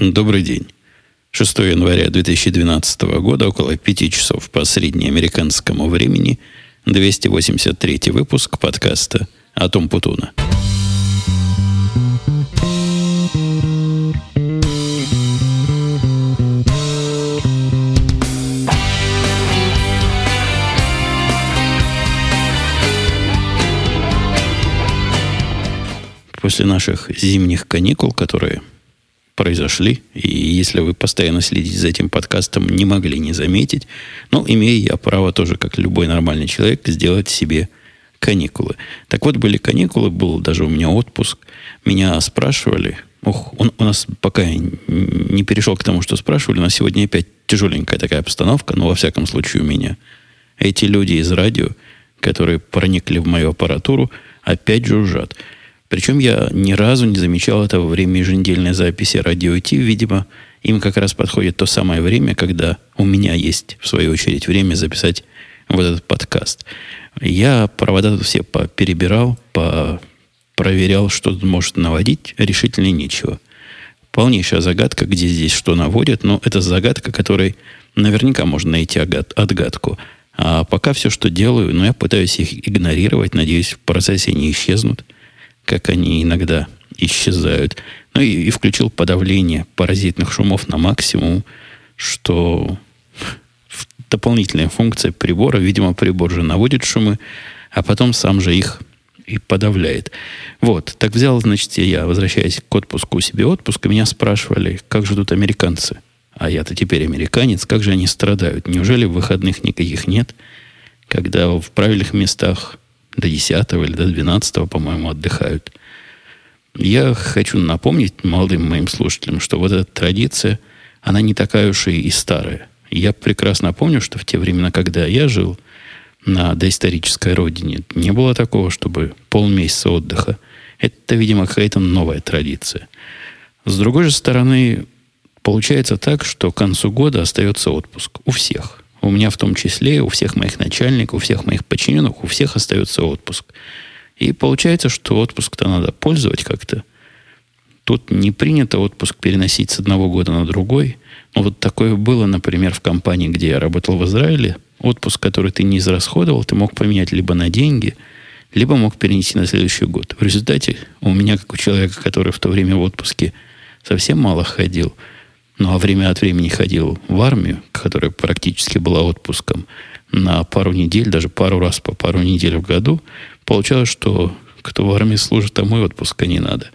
Добрый день. 6 января 2012 года, около 5 часов по среднеамериканскому времени, 283 выпуск подкаста «Атом Путуна». После наших зимних каникул, которые произошли. И если вы постоянно следите за этим подкастом, не могли не заметить. Но имею я право тоже, как любой нормальный человек, сделать себе каникулы. Так вот, были каникулы, был даже у меня отпуск. Меня спрашивали, ох, он у нас пока не перешел к тому, что спрашивали, нас сегодня опять тяжеленькая такая обстановка, но во всяком случае у меня. Эти люди из радио, которые проникли в мою аппаратуру, опять жужжат. Причем я ни разу не замечал это во время еженедельной записи радио Ти. Видимо, им как раз подходит то самое время, когда у меня есть, в свою очередь, время записать вот этот подкаст. Я провода тут все перебирал, проверял, что тут может наводить. Решительно нечего. Полнейшая загадка, где здесь что наводит, но это загадка, которой наверняка можно найти отгадку. А пока все, что делаю, ну, я пытаюсь их игнорировать, надеюсь, в процессе не исчезнут – как они иногда исчезают. Ну и, и включил подавление паразитных шумов на максимум, что дополнительная функция прибора. Видимо, прибор же наводит шумы, а потом сам же их и подавляет. Вот, так взял, значит, я, возвращаясь к отпуску себе отпуск, меня спрашивали, как же тут американцы? А я-то теперь американец, как же они страдают? Неужели выходных никаких нет? Когда в правильных местах до 10 или до 12, по-моему, отдыхают. Я хочу напомнить молодым моим слушателям, что вот эта традиция, она не такая уж и старая. Я прекрасно помню, что в те времена, когда я жил на доисторической родине, не было такого, чтобы полмесяца отдыха. Это, видимо, какая-то новая традиция. С другой же стороны, получается так, что к концу года остается отпуск у всех. У меня в том числе, у всех моих начальников, у всех моих подчиненных, у всех остается отпуск. И получается, что отпуск-то надо пользовать как-то. Тут не принято отпуск переносить с одного года на другой. Но вот такое было, например, в компании, где я работал в Израиле. Отпуск, который ты не израсходовал, ты мог поменять либо на деньги, либо мог перенести на следующий год. В результате у меня, как у человека, который в то время в отпуске совсем мало ходил – ну, а время от времени ходил в армию, которая практически была отпуском, на пару недель, даже пару раз по пару недель в году, получалось, что кто в армии служит, тому и отпуска не надо.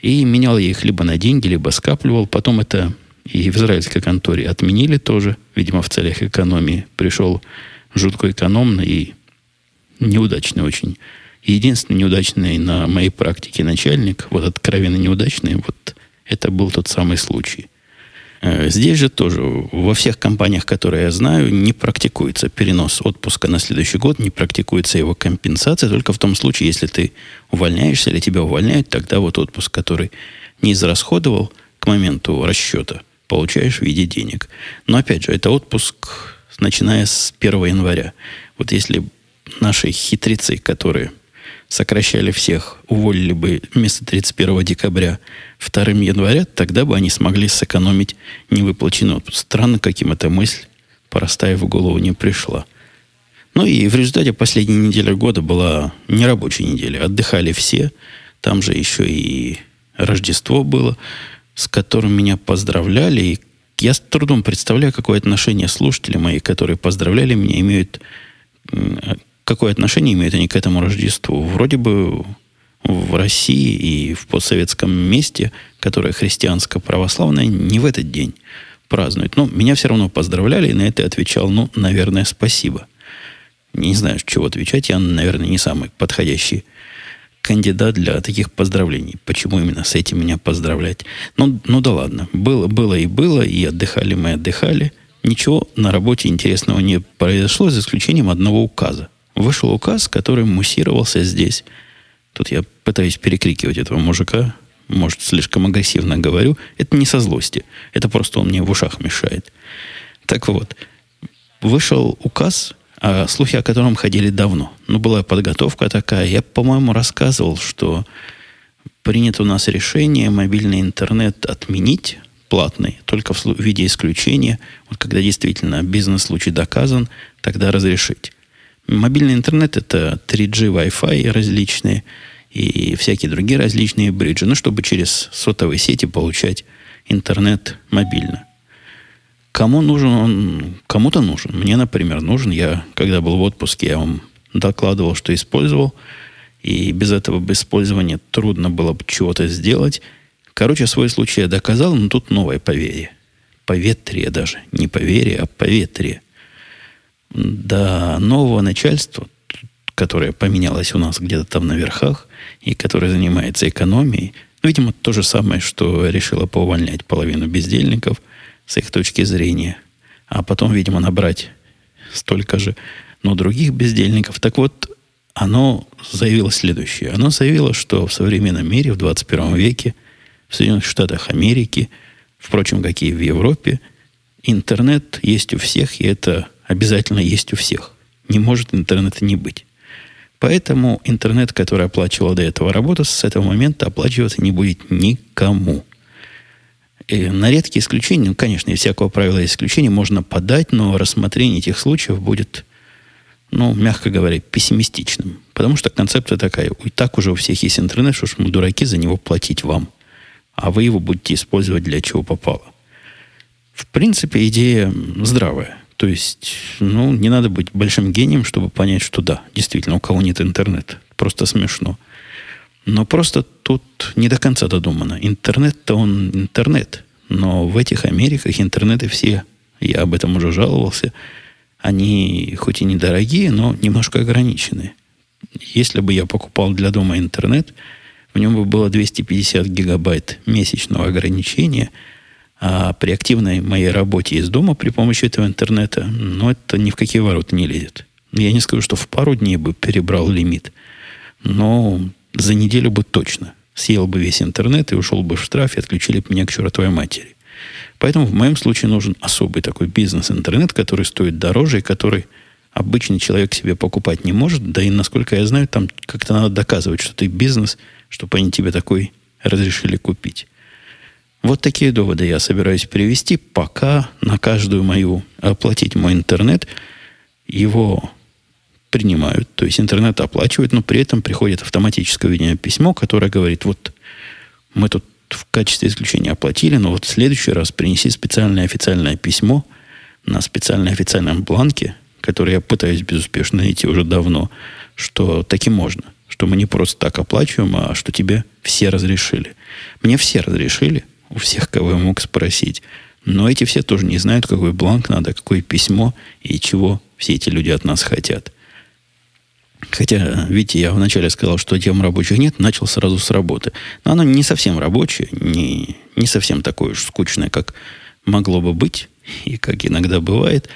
И менял я их либо на деньги, либо скапливал. Потом это и в израильской конторе отменили тоже, видимо, в целях экономии. Пришел жутко экономный и неудачный очень. Единственный неудачный на моей практике начальник, вот откровенно неудачный, вот это был тот самый случай. Э, здесь же тоже во всех компаниях, которые я знаю, не практикуется перенос отпуска на следующий год, не практикуется его компенсация, только в том случае, если ты увольняешься или тебя увольняют, тогда вот отпуск, который не израсходовал к моменту расчета, получаешь в виде денег. Но опять же, это отпуск, начиная с 1 января. Вот если наши хитрецы, которые сокращали всех, уволили бы вместо 31 декабря 2 января, тогда бы они смогли сэкономить невыплаченный отпуск. Странно, каким эта мысль, простая в голову, не пришла. Ну и в результате последней недели года была нерабочая неделя. Отдыхали все. Там же еще и Рождество было, с которым меня поздравляли. И я с трудом представляю, какое отношение слушатели мои, которые поздравляли меня, имеют какое отношение имеют они к этому Рождеству? Вроде бы в России и в постсоветском месте, которое христианско-православное, не в этот день празднуют. Но меня все равно поздравляли, и на это отвечал, ну, наверное, спасибо. Не знаю, чего отвечать. Я, наверное, не самый подходящий кандидат для таких поздравлений. Почему именно с этим меня поздравлять? Ну, ну да ладно. Было, было и было, и отдыхали мы отдыхали. Ничего на работе интересного не произошло, за исключением одного указа вышел указ, который муссировался здесь. Тут я пытаюсь перекрикивать этого мужика. Может, слишком агрессивно говорю. Это не со злости. Это просто он мне в ушах мешает. Так вот, вышел указ, о слухи о котором ходили давно. Ну, была подготовка такая. Я, по-моему, рассказывал, что принято у нас решение мобильный интернет отменить платный, только в виде исключения. Вот когда действительно бизнес-случай доказан, тогда разрешить. Мобильный интернет это 3G, Wi-Fi различные и всякие другие различные бриджи, ну, чтобы через сотовые сети получать интернет мобильно. Кому нужен он? Кому-то нужен. Мне, например, нужен. Я, когда был в отпуске, я вам докладывал, что использовал. И без этого, без использования трудно было бы чего-то сделать. Короче, свой случай я доказал, но тут новое поверье. Поветрие даже. Не поверье, а поветрие. До нового начальства, которое поменялось у нас где-то там на верхах, и которое занимается экономией, ну, видимо, то же самое, что решило поувольнять половину бездельников с их точки зрения, а потом, видимо, набрать столько же, но других бездельников. Так вот, оно заявило следующее. Оно заявило, что в современном мире, в 21 веке, в Соединенных Штатах Америки, впрочем, как и в Европе, интернет есть у всех, и это обязательно есть у всех. Не может интернета не быть. Поэтому интернет, который оплачивал до этого работу, с этого момента оплачиваться не будет никому. И на редкие исключения, ну, конечно, из всякого правила исключения можно подать, но рассмотрение этих случаев будет ну, мягко говоря, пессимистичным. Потому что концепция такая. И так уже у всех есть интернет, что ж мы дураки за него платить вам. А вы его будете использовать для чего попало. В принципе, идея здравая. То есть, ну, не надо быть большим гением, чтобы понять, что да, действительно, у кого нет интернета. Просто смешно. Но просто тут не до конца додумано. Интернет-то он интернет. Но в этих Америках интернеты все, я об этом уже жаловался, они хоть и недорогие, но немножко ограничены. Если бы я покупал для дома интернет, в нем бы было 250 гигабайт месячного ограничения, а при активной моей работе из дома при помощи этого интернета, ну, это ни в какие ворота не лезет. Я не скажу, что в пару дней бы перебрал лимит, но за неделю бы точно. Съел бы весь интернет и ушел бы в штраф, и отключили бы меня к чертовой матери. Поэтому в моем случае нужен особый такой бизнес-интернет, который стоит дороже и который обычный человек себе покупать не может. Да и, насколько я знаю, там как-то надо доказывать, что ты бизнес, чтобы они тебе такой разрешили купить. Вот такие доводы я собираюсь привести, пока на каждую мою оплатить мой интернет его принимают, то есть интернет оплачивают, но при этом приходит автоматическое уведомление письмо, которое говорит, вот мы тут в качестве исключения оплатили, но вот в следующий раз принеси специальное официальное письмо на специальном официальном бланке, который я пытаюсь безуспешно найти уже давно, что таки можно, что мы не просто так оплачиваем, а что тебе все разрешили. Мне все разрешили, у всех, кого я мог спросить. Но эти все тоже не знают, какой бланк надо, какое письмо и чего все эти люди от нас хотят. Хотя, видите, я вначале сказал, что тем рабочих нет, начал сразу с работы. Но оно не совсем рабочее, не, не совсем такое уж скучное, как могло бы быть, и как иногда бывает.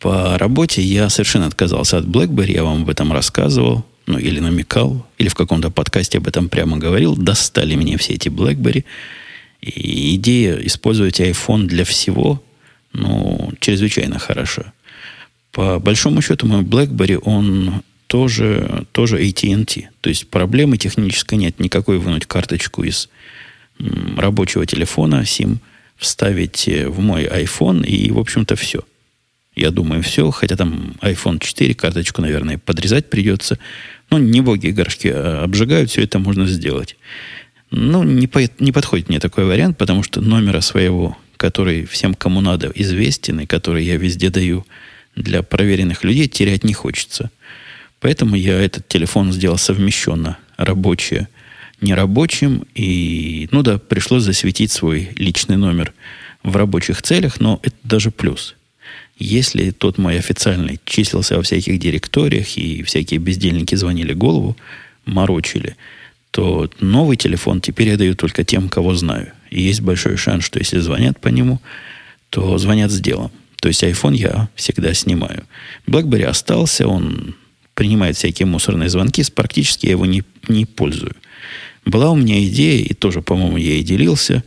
По работе я совершенно отказался от BlackBerry, я вам об этом рассказывал, ну, или намекал, или в каком-то подкасте об этом прямо говорил. Достали мне все эти BlackBerry. И идея использовать iPhone для всего, ну, чрезвычайно хороша. По большому счету, мой BlackBerry, он тоже, тоже AT&T. То есть проблемы технической нет. Никакой вынуть карточку из рабочего телефона, SIM, вставить э, в мой iPhone и, в общем-то, все. Я думаю, все. Хотя там iPhone 4, карточку, наверное, подрезать придется. Но не боги горшки а обжигают, все это можно сделать. Ну, не, по, не подходит мне такой вариант, потому что номера своего, который всем, кому надо, известен, и который я везде даю для проверенных людей, терять не хочется – Поэтому я этот телефон сделал совмещенно рабочее, нерабочим. И, ну да, пришлось засветить свой личный номер в рабочих целях, но это даже плюс. Если тот мой официальный числился во всяких директориях, и всякие бездельники звонили голову, морочили, то новый телефон теперь я даю только тем, кого знаю. И есть большой шанс, что если звонят по нему, то звонят с делом. То есть iPhone я всегда снимаю. BlackBerry остался, он принимает всякие мусорные звонки, практически я его не, не пользую. Была у меня идея, и тоже, по-моему, я и делился,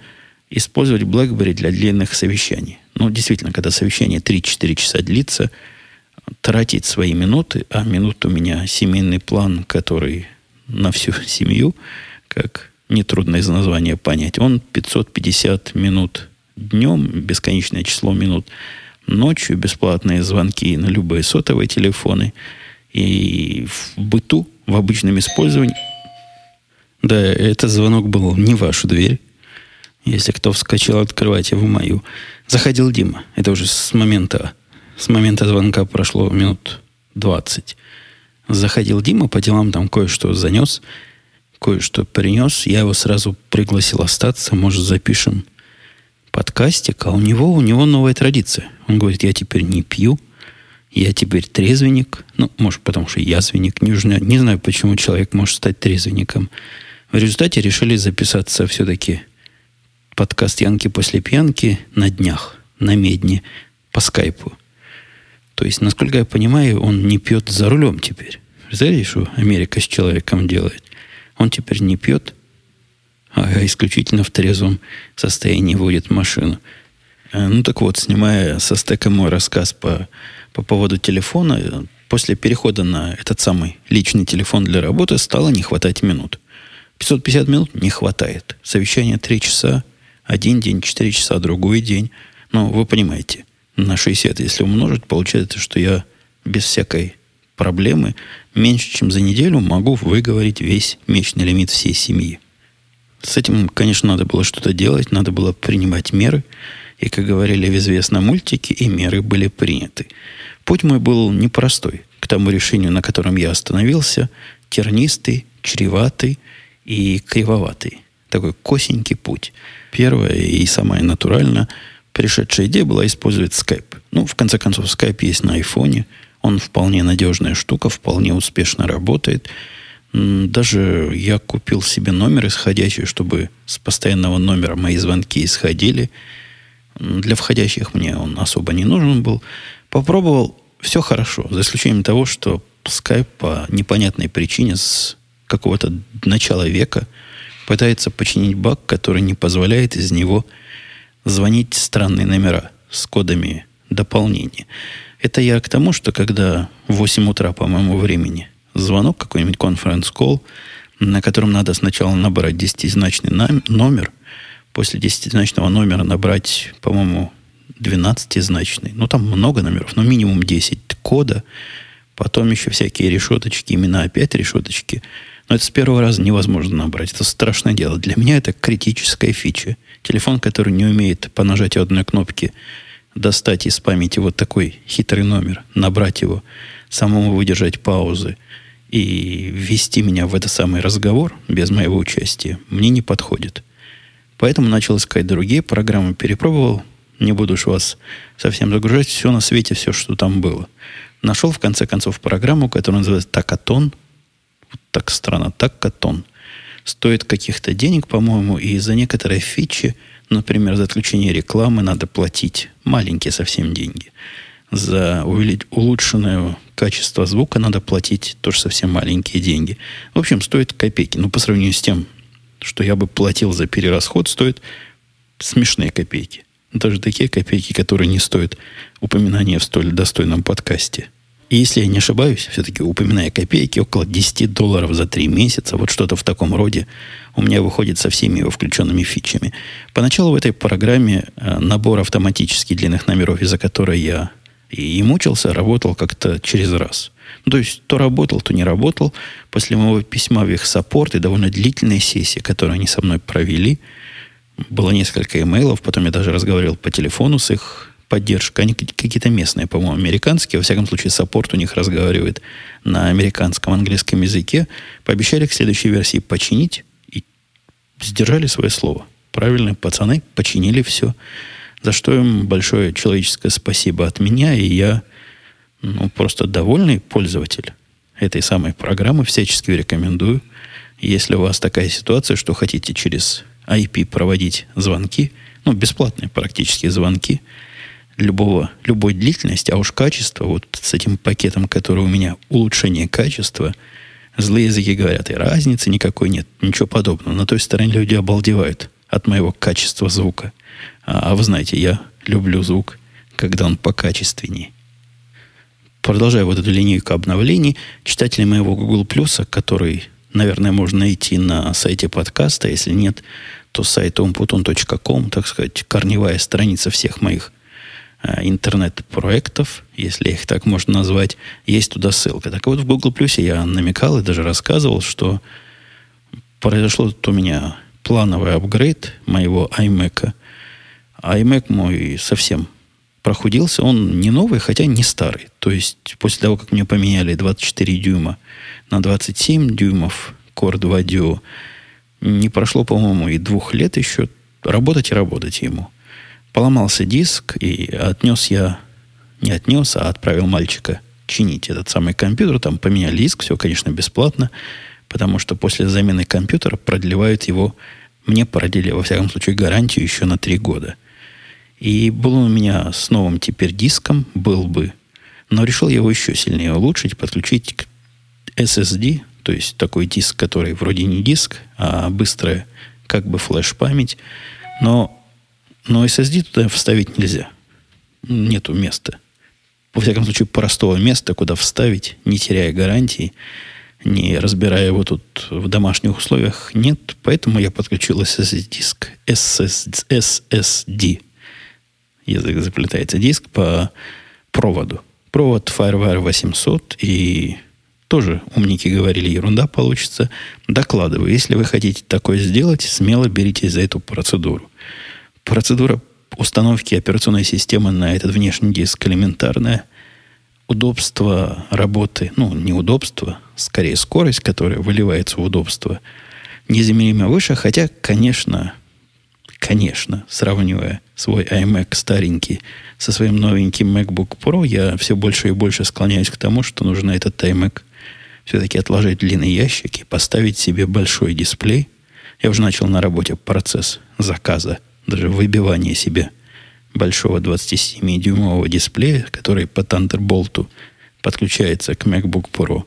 использовать BlackBerry для длинных совещаний. Ну, действительно, когда совещание 3-4 часа длится, тратить свои минуты, а минут у меня семейный план, который на всю семью, как нетрудно из названия понять, он 550 минут днем бесконечное число минут, ночью бесплатные звонки на любые сотовые телефоны. И в быту, в обычном использовании... Да, этот звонок был не вашу дверь. Если кто вскочил, открывайте в мою. Заходил Дима. Это уже с момента, с момента звонка прошло минут 20. Заходил Дима по делам, там кое-что занес, кое-что принес. Я его сразу пригласил остаться. Может, запишем подкастик. А у него, у него новая традиция. Он говорит, я теперь не пью, я теперь трезвенник. Ну, может, потому что язвенник. Не, не знаю, почему человек может стать трезвенником. В результате решили записаться все-таки подкаст Янки после пьянки на днях, на медне, по скайпу. То есть, насколько я понимаю, он не пьет за рулем теперь. Представляете, что Америка с человеком делает? Он теперь не пьет, а исключительно в трезвом состоянии водит машину. Э, ну так вот, снимая со стека мой рассказ по, по поводу телефона, после перехода на этот самый личный телефон для работы стало не хватать минут. 550 минут не хватает. Совещание 3 часа, один день, 4 часа, другой день. Ну, вы понимаете, на 60, если умножить, получается, что я без всякой проблемы меньше, чем за неделю могу выговорить весь месячный лимит всей семьи. С этим, конечно, надо было что-то делать, надо было принимать меры. И, как говорили в известном мультике, и меры были приняты. Путь мой был непростой. К тому решению, на котором я остановился, тернистый, чреватый и кривоватый. Такой косенький путь. Первое и самое натурально пришедшая идея была использовать Skype. Ну, в конце концов, Skype есть на айфоне. Он вполне надежная штука, вполне успешно работает. Даже я купил себе номер исходящий, чтобы с постоянного номера мои звонки исходили. Для входящих мне он особо не нужен был. Попробовал, все хорошо, за исключением того, что Skype по непонятной причине с какого-то начала века пытается починить баг, который не позволяет из него звонить странные номера с кодами дополнения. Это я к тому, что когда в 8 утра по моему времени звонок, какой-нибудь конференц-колл, на котором надо сначала набрать десятизначный номер, после десятизначного номера набрать, по-моему, 12-значный. Ну, там много номеров, но минимум 10 кода. Потом еще всякие решеточки, имена опять решеточки. Но это с первого раза невозможно набрать. Это страшное дело. Для меня это критическая фича. Телефон, который не умеет по нажатию одной кнопки достать из памяти вот такой хитрый номер, набрать его, самому выдержать паузы и ввести меня в этот самый разговор без моего участия, мне не подходит. Поэтому начал искать другие программы, перепробовал, не буду уж вас совсем загружать, все на свете, все, что там было. Нашел, в конце концов, программу, которая называется Такатон. Вот так странно, Такатон. Стоит каких-то денег, по-моему, и за некоторые фичи, например, за отключение рекламы надо платить маленькие совсем деньги. За улучшенное качество звука надо платить тоже совсем маленькие деньги. В общем, стоит копейки. Но по сравнению с тем, что я бы платил за перерасход, стоит смешные копейки. Даже такие копейки, которые не стоят упоминания в столь достойном подкасте. И если я не ошибаюсь, все-таки упоминая копейки, около 10 долларов за 3 месяца, вот что-то в таком роде, у меня выходит со всеми его включенными фичами. Поначалу в этой программе э, набор автоматически длинных номеров, из-за которой я и, мучился, работал как-то через раз. Ну, то есть, то работал, то не работал. После моего письма в их саппорт и довольно длительной сессии, которую они со мной провели, было несколько имейлов, потом я даже разговаривал по телефону с их поддержкой. Они какие-то местные, по-моему, американские. Во всяком случае, саппорт у них разговаривает на американском, английском языке. Пообещали к следующей версии починить и сдержали свое слово. Правильные пацаны починили все. За что им большое человеческое спасибо от меня, и я ну, просто довольный пользователь этой самой программы, всячески рекомендую. Если у вас такая ситуация, что хотите через IP проводить звонки, ну, бесплатные практически звонки, любого, любой длительности, а уж качество, вот с этим пакетом, который у меня, улучшение качества, злые языки говорят, и разницы никакой нет, ничего подобного. На той стороне люди обалдевают от моего качества звука. А, а вы знаете, я люблю звук, когда он покачественнее. Продолжая вот эту линейку обновлений, читатели моего Google Plus, который, наверное, можно найти на сайте подкаста, если нет, что сайт umputon.com, так сказать, корневая страница всех моих интернет-проектов, если их так можно назвать, есть туда ссылка. Так вот, в Google Plus я намекал и даже рассказывал, что произошло тут у меня плановый апгрейд моего iMac. iMac мой совсем прохудился. Он не новый, хотя не старый. То есть после того, как мне поменяли 24 дюйма на 27 дюймов Core 2 Duo, не прошло, по-моему, и двух лет еще. Работать и работать ему. Поломался диск, и отнес я, не отнес, а отправил мальчика чинить этот самый компьютер. Там поменяли диск, все, конечно, бесплатно, потому что после замены компьютера продлевают его, мне продлили, во всяком случае, гарантию еще на три года. И был он у меня с новым теперь диском, был бы, но решил его еще сильнее улучшить, подключить к SSD, то есть такой диск, который вроде не диск, а быстрая как бы флеш-память. Но, но SSD туда вставить нельзя. Нету места. Во всяком случае, простого места, куда вставить, не теряя гарантии, не разбирая его тут в домашних условиях, нет. Поэтому я подключил SSD-диск. SSD. Язык заплетается. Диск по проводу. Провод FireWire 800 и тоже умники говорили, ерунда получится. Докладываю, если вы хотите такое сделать, смело беритесь за эту процедуру. Процедура установки операционной системы на этот внешний диск элементарная. Удобство работы, ну, не удобство, скорее скорость, которая выливается в удобство, незаменимо выше, хотя, конечно, конечно, сравнивая свой iMac старенький со своим новеньким MacBook Pro, я все больше и больше склоняюсь к тому, что нужно этот iMac все-таки отложить длинный ящик и поставить себе большой дисплей. Я уже начал на работе процесс заказа, даже выбивания себе большого 27-дюймового дисплея, который по Thunderbolt подключается к MacBook Pro.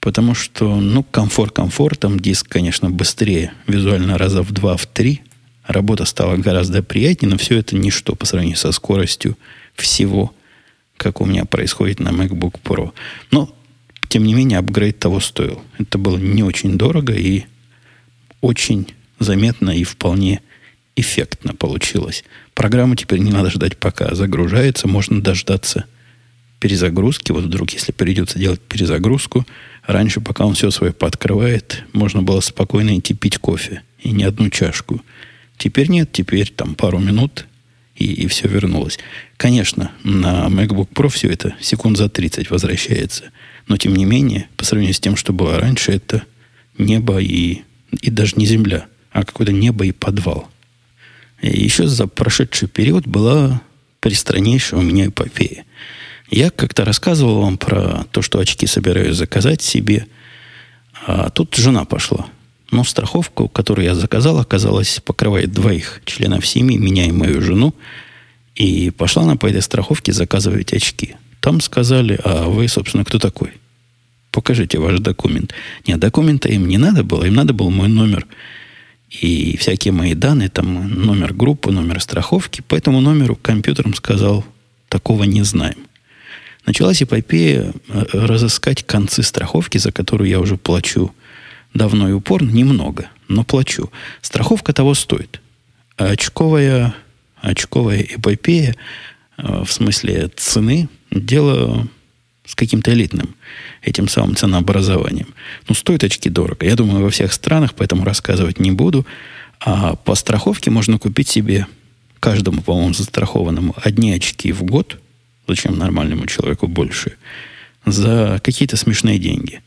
Потому что, ну, комфорт комфортом, диск, конечно, быстрее, визуально раза в два, в три. Работа стала гораздо приятнее, но все это ничто по сравнению со скоростью всего, как у меня происходит на MacBook Pro. Но тем не менее, апгрейд того стоил. Это было не очень дорого и очень заметно и вполне эффектно получилось. Программу теперь не надо ждать, пока загружается. Можно дождаться перезагрузки. Вот вдруг, если придется делать перезагрузку, раньше, пока он все свое пооткрывает, можно было спокойно идти пить кофе. И не одну чашку. Теперь нет, теперь там пару минут, и, и все вернулось. Конечно, на MacBook Pro все это секунд за 30 возвращается. Но, тем не менее, по сравнению с тем, что было раньше, это небо и, и даже не земля, а какое-то небо и подвал. И еще за прошедший период была пристраннейшая у меня эпопея. Я как-то рассказывал вам про то, что очки собираюсь заказать себе, а тут жена пошла. Но страховку, которую я заказал, оказалось, покрывает двоих членов семьи, меня и мою жену. И пошла она по этой страховке заказывать очки. Там сказали, а вы, собственно, кто такой? Покажите ваш документ. Нет, документа им не надо было, им надо был мой номер и всякие мои данные, там номер группы, номер страховки. По этому номеру компьютером сказал, такого не знаем. Началась эпопея э, разыскать концы страховки, за которую я уже плачу давно и упорно, немного, но плачу. Страховка того стоит. Очковая, очковая эпопея, э, в смысле цены, дело с каким-то элитным этим самым ценообразованием. Ну, стоят очки дорого. Я думаю, во всех странах, поэтому рассказывать не буду. А по страховке можно купить себе каждому, по-моему, застрахованному одни очки в год. Зачем нормальному человеку больше? За какие-то смешные деньги.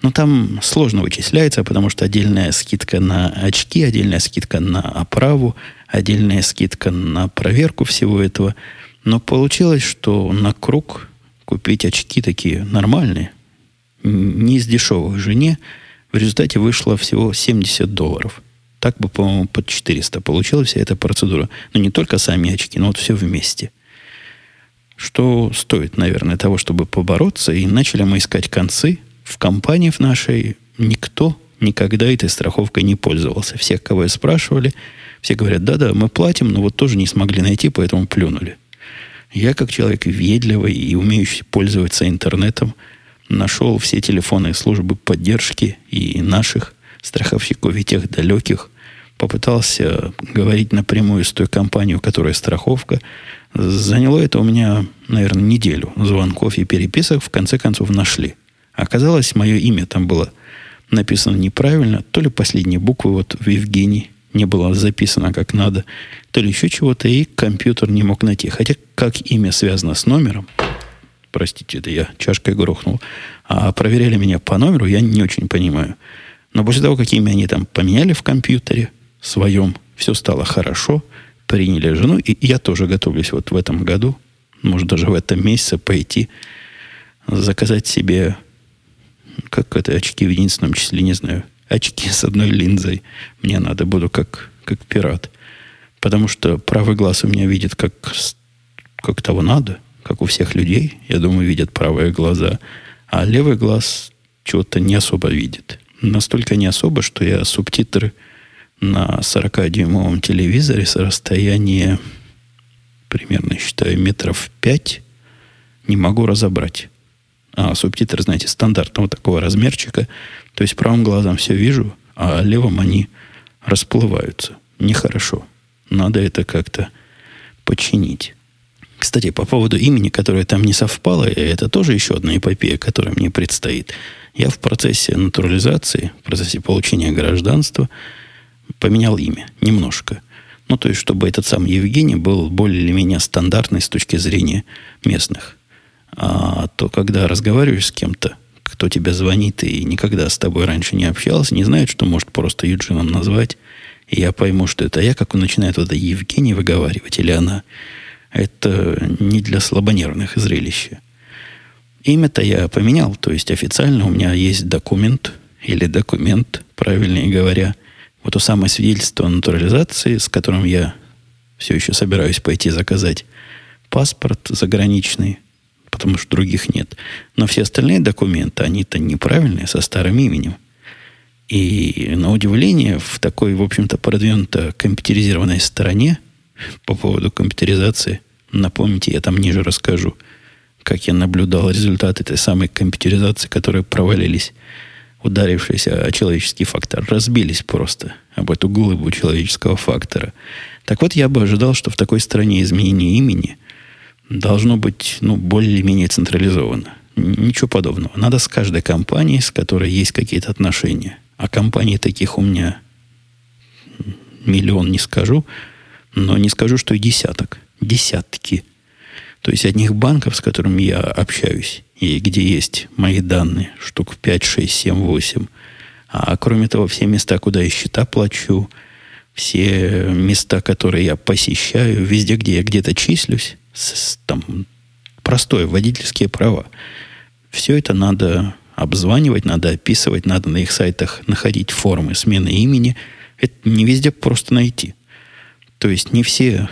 Но там сложно вычисляется, потому что отдельная скидка на очки, отдельная скидка на оправу, отдельная скидка на проверку всего этого – но получилось, что на круг купить очки такие нормальные, не из дешевых жене, в результате вышло всего 70 долларов. Так бы, по-моему, под 400 получилась вся эта процедура. Но не только сами очки, но вот все вместе. Что стоит, наверное, того, чтобы побороться. И начали мы искать концы. В компании в нашей никто никогда этой страховкой не пользовался. Всех, кого я спрашивали, все говорят, да-да, мы платим, но вот тоже не смогли найти, поэтому плюнули. Я, как человек ведливый и умеющий пользоваться интернетом, нашел все телефоны службы поддержки и наших страховщиков, и тех далеких, попытался говорить напрямую с той компанией, у которой страховка. Заняло это у меня, наверное, неделю звонков и переписок. В конце концов нашли. Оказалось, мое имя там было написано неправильно. То ли последние буквы вот в Евгений не было записано как надо, то ли еще чего-то, и компьютер не мог найти. Хотя как имя связано с номером, простите, это я чашкой грохнул, а проверяли меня по номеру, я не очень понимаю. Но после того, как имя они там поменяли в компьютере своем, все стало хорошо, приняли жену, и я тоже готовлюсь вот в этом году, может, даже в этом месяце пойти заказать себе, как это, очки в единственном числе, не знаю, очки с одной линзой. Мне надо, буду как, как пират. Потому что правый глаз у меня видит как, как того надо, как у всех людей. Я думаю, видят правые глаза. А левый глаз чего-то не особо видит. Настолько не особо, что я субтитры на 40-дюймовом телевизоре с расстояния примерно, считаю, метров 5 не могу разобрать. А субтитры, знаете, стандартного такого размерчика. То есть правым глазом все вижу, а левым они расплываются. Нехорошо. Надо это как-то починить. Кстати, по поводу имени, которое там не совпало, это тоже еще одна эпопея, которая мне предстоит. Я в процессе натурализации, в процессе получения гражданства поменял имя немножко. Ну, то есть, чтобы этот сам Евгений был более или менее стандартный с точки зрения местных. А то, когда разговариваешь с кем-то, кто тебе звонит и никогда с тобой раньше не общался, не знает, что может просто Юджином назвать, и я пойму, что это я, как он начинает вот это Евгений выговаривать, или она. Это не для слабонервных зрелища. Имя-то я поменял, то есть официально у меня есть документ, или документ, правильнее говоря, вот то самое свидетельство о натурализации, с которым я все еще собираюсь пойти заказать паспорт заграничный, потому что других нет. Но все остальные документы, они-то неправильные, со старым именем. И на удивление, в такой, в общем-то, продвинуто компьютеризированной стороне по поводу компьютеризации, напомните, я там ниже расскажу, как я наблюдал результаты этой самой компьютеризации, которые провалились, ударившись о человеческий фактор, разбились просто об эту глыбу человеческого фактора. Так вот, я бы ожидал, что в такой стране изменение имени должно быть ну, более-менее централизовано. Ничего подобного. Надо с каждой компанией, с которой есть какие-то отношения. А компаний таких у меня миллион не скажу, но не скажу, что и десяток. Десятки. То есть одних банков, с которыми я общаюсь, и где есть мои данные, штук 5, 6, 7, 8. А кроме того, все места, куда я счета плачу, все места, которые я посещаю, везде, где я где-то числюсь, там, простое водительские права. Все это надо обзванивать, надо описывать, надо на их сайтах находить формы смены имени. Это не везде просто найти. То есть не все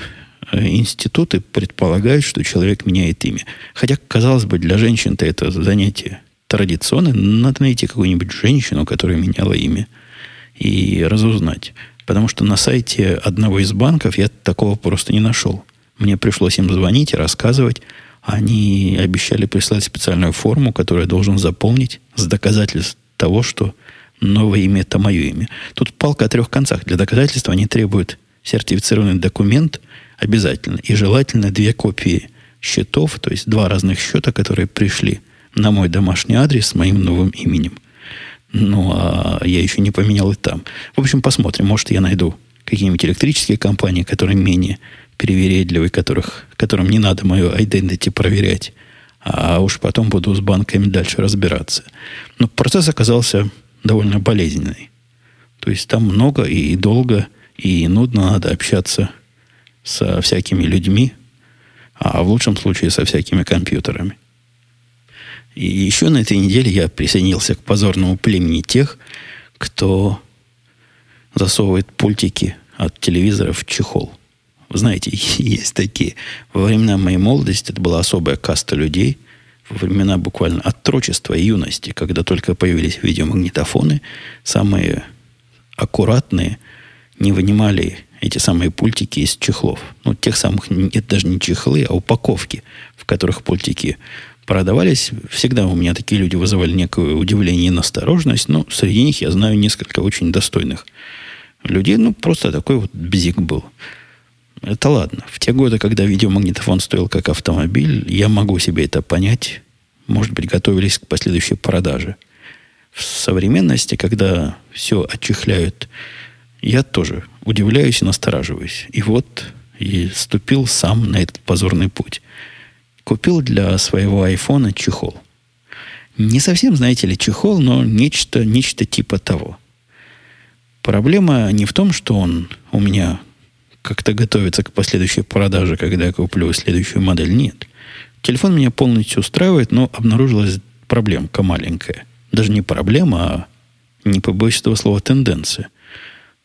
э, институты предполагают, что человек меняет имя. Хотя, казалось бы, для женщин-то это занятие традиционное. Надо найти какую-нибудь женщину, которая меняла имя, и разузнать. Потому что на сайте одного из банков я такого просто не нашел. Мне пришлось им звонить и рассказывать. Они обещали прислать специальную форму, которую я должен заполнить с доказательств того, что новое имя – это мое имя. Тут палка о трех концах. Для доказательства они требуют сертифицированный документ обязательно. И желательно две копии счетов, то есть два разных счета, которые пришли на мой домашний адрес с моим новым именем. Ну, а я еще не поменял и там. В общем, посмотрим. Может, я найду какие-нибудь электрические компании, которые менее привередливый, которых, которым не надо мою identity проверять. А уж потом буду с банками дальше разбираться. Но процесс оказался довольно болезненный. То есть там много и долго, и нудно надо общаться со всякими людьми, а в лучшем случае со всякими компьютерами. И еще на этой неделе я присоединился к позорному племени тех, кто засовывает пультики от телевизора в чехол. Вы знаете, есть такие. Во времена моей молодости это была особая каста людей. Во времена буквально отрочества и юности, когда только появились видеомагнитофоны, самые аккуратные не вынимали эти самые пультики из чехлов. Ну, тех самых, это даже не чехлы, а упаковки, в которых пультики продавались. Всегда у меня такие люди вызывали некое удивление и настороженность, но среди них я знаю несколько очень достойных Людей, ну, просто такой вот бзик был. Это ладно. В те годы, когда видеомагнитофон стоил как автомобиль, я могу себе это понять. Может быть, готовились к последующей продаже. В современности, когда все отчехляют, я тоже удивляюсь и настораживаюсь. И вот и ступил сам на этот позорный путь. Купил для своего айфона чехол. Не совсем, знаете ли, чехол, но нечто, нечто типа того. Проблема не в том, что он у меня как-то готовится к последующей продаже, когда я куплю следующую модель. Нет. Телефон меня полностью устраивает, но обнаружилась проблемка маленькая. Даже не проблема, а не побоюсь этого слова тенденция.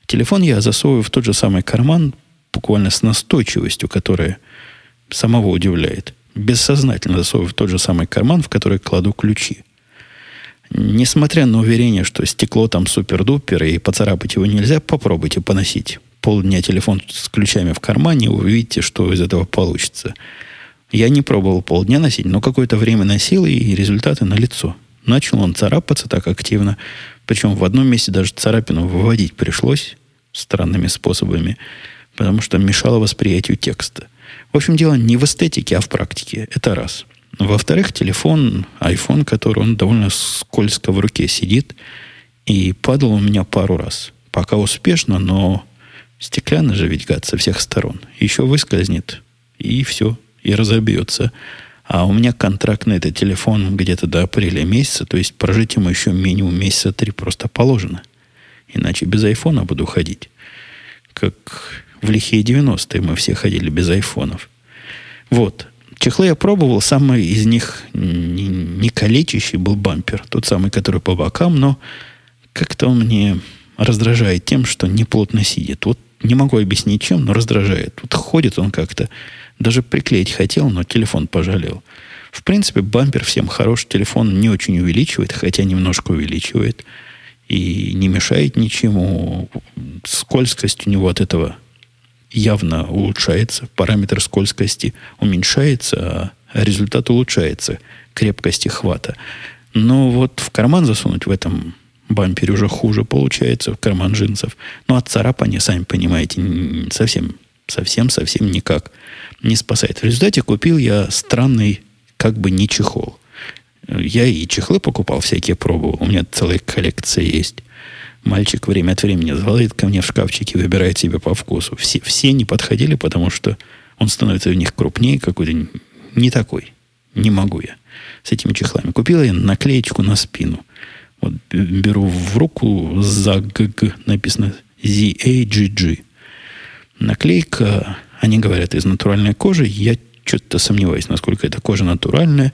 Телефон я засовываю в тот же самый карман, буквально с настойчивостью, которая самого удивляет. Бессознательно засовываю в тот же самый карман, в который кладу ключи. Несмотря на уверение, что стекло там супер-дупер и поцарапать его нельзя, попробуйте поносить. Полдня телефон с ключами в кармане, вы увидите, что из этого получится. Я не пробовал полдня носить, но какое-то время носил, и результаты налицо. Начал он царапаться так активно. Причем в одном месте даже царапину выводить пришлось странными способами, потому что мешало восприятию текста. В общем, дело не в эстетике, а в практике. Это раз. Во-вторых, телефон, iPhone, который он довольно скользко в руке сидит, и падал у меня пару раз. Пока успешно, но стеклянный же ведь гад со всех сторон. Еще выскользнет, и все, и разобьется. А у меня контракт на этот телефон где-то до апреля месяца, то есть прожить ему еще минимум месяца три просто положено. Иначе без айфона буду ходить. Как в лихие 90-е мы все ходили без айфонов. Вот. Чехлы я пробовал, самый из них не, не калечащий был бампер, тот самый, который по бокам, но как-то он мне раздражает тем, что неплотно сидит. Вот не могу объяснить чем, но раздражает. Вот ходит он как-то, даже приклеить хотел, но телефон пожалел. В принципе, бампер всем хорош, телефон не очень увеличивает, хотя немножко увеличивает. И не мешает ничему. Скользкость у него от этого явно улучшается, параметр скользкости уменьшается, а результат улучшается крепкости хвата. Но вот в карман засунуть в этом бампере уже хуже получается, в карман джинсов. Ну, от царапания, сами понимаете, совсем, совсем, совсем никак не спасает. В результате купил я странный, как бы не чехол. Я и чехлы покупал всякие, пробовал. У меня целая коллекция есть. Мальчик время от времени залазит ко мне в шкафчик и выбирает себе по вкусу. Все, все не подходили, потому что он становится в них крупнее, какой-то не такой. Не могу я с этими чехлами. Купил я наклеечку на спину. Вот беру в руку за ГГ написано ZAGG. Наклейка, они говорят, из натуральной кожи. Я что-то сомневаюсь, насколько эта кожа натуральная.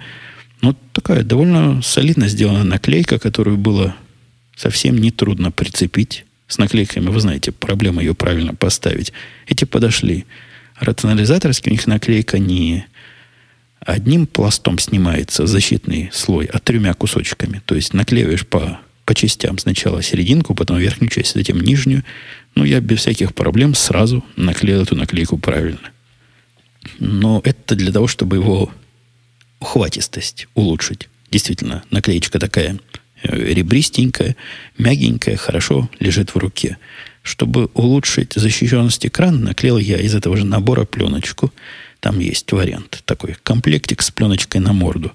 Но такая довольно солидно сделана наклейка, которую было совсем нетрудно прицепить с наклейками. Вы знаете, проблема ее правильно поставить. Эти подошли. Рационализаторский у них наклейка не одним пластом снимается защитный слой, а тремя кусочками. То есть наклеиваешь по, по частям сначала серединку, потом верхнюю часть, затем нижнюю. Ну, я без всяких проблем сразу наклеил эту наклейку правильно. Но это для того, чтобы его ухватистость улучшить. Действительно, наклеечка такая Э, ребристенькая, мягенькая, хорошо лежит в руке. Чтобы улучшить защищенность экрана, наклеил я из этого же набора пленочку. Там есть вариант такой, комплектик с пленочкой на морду.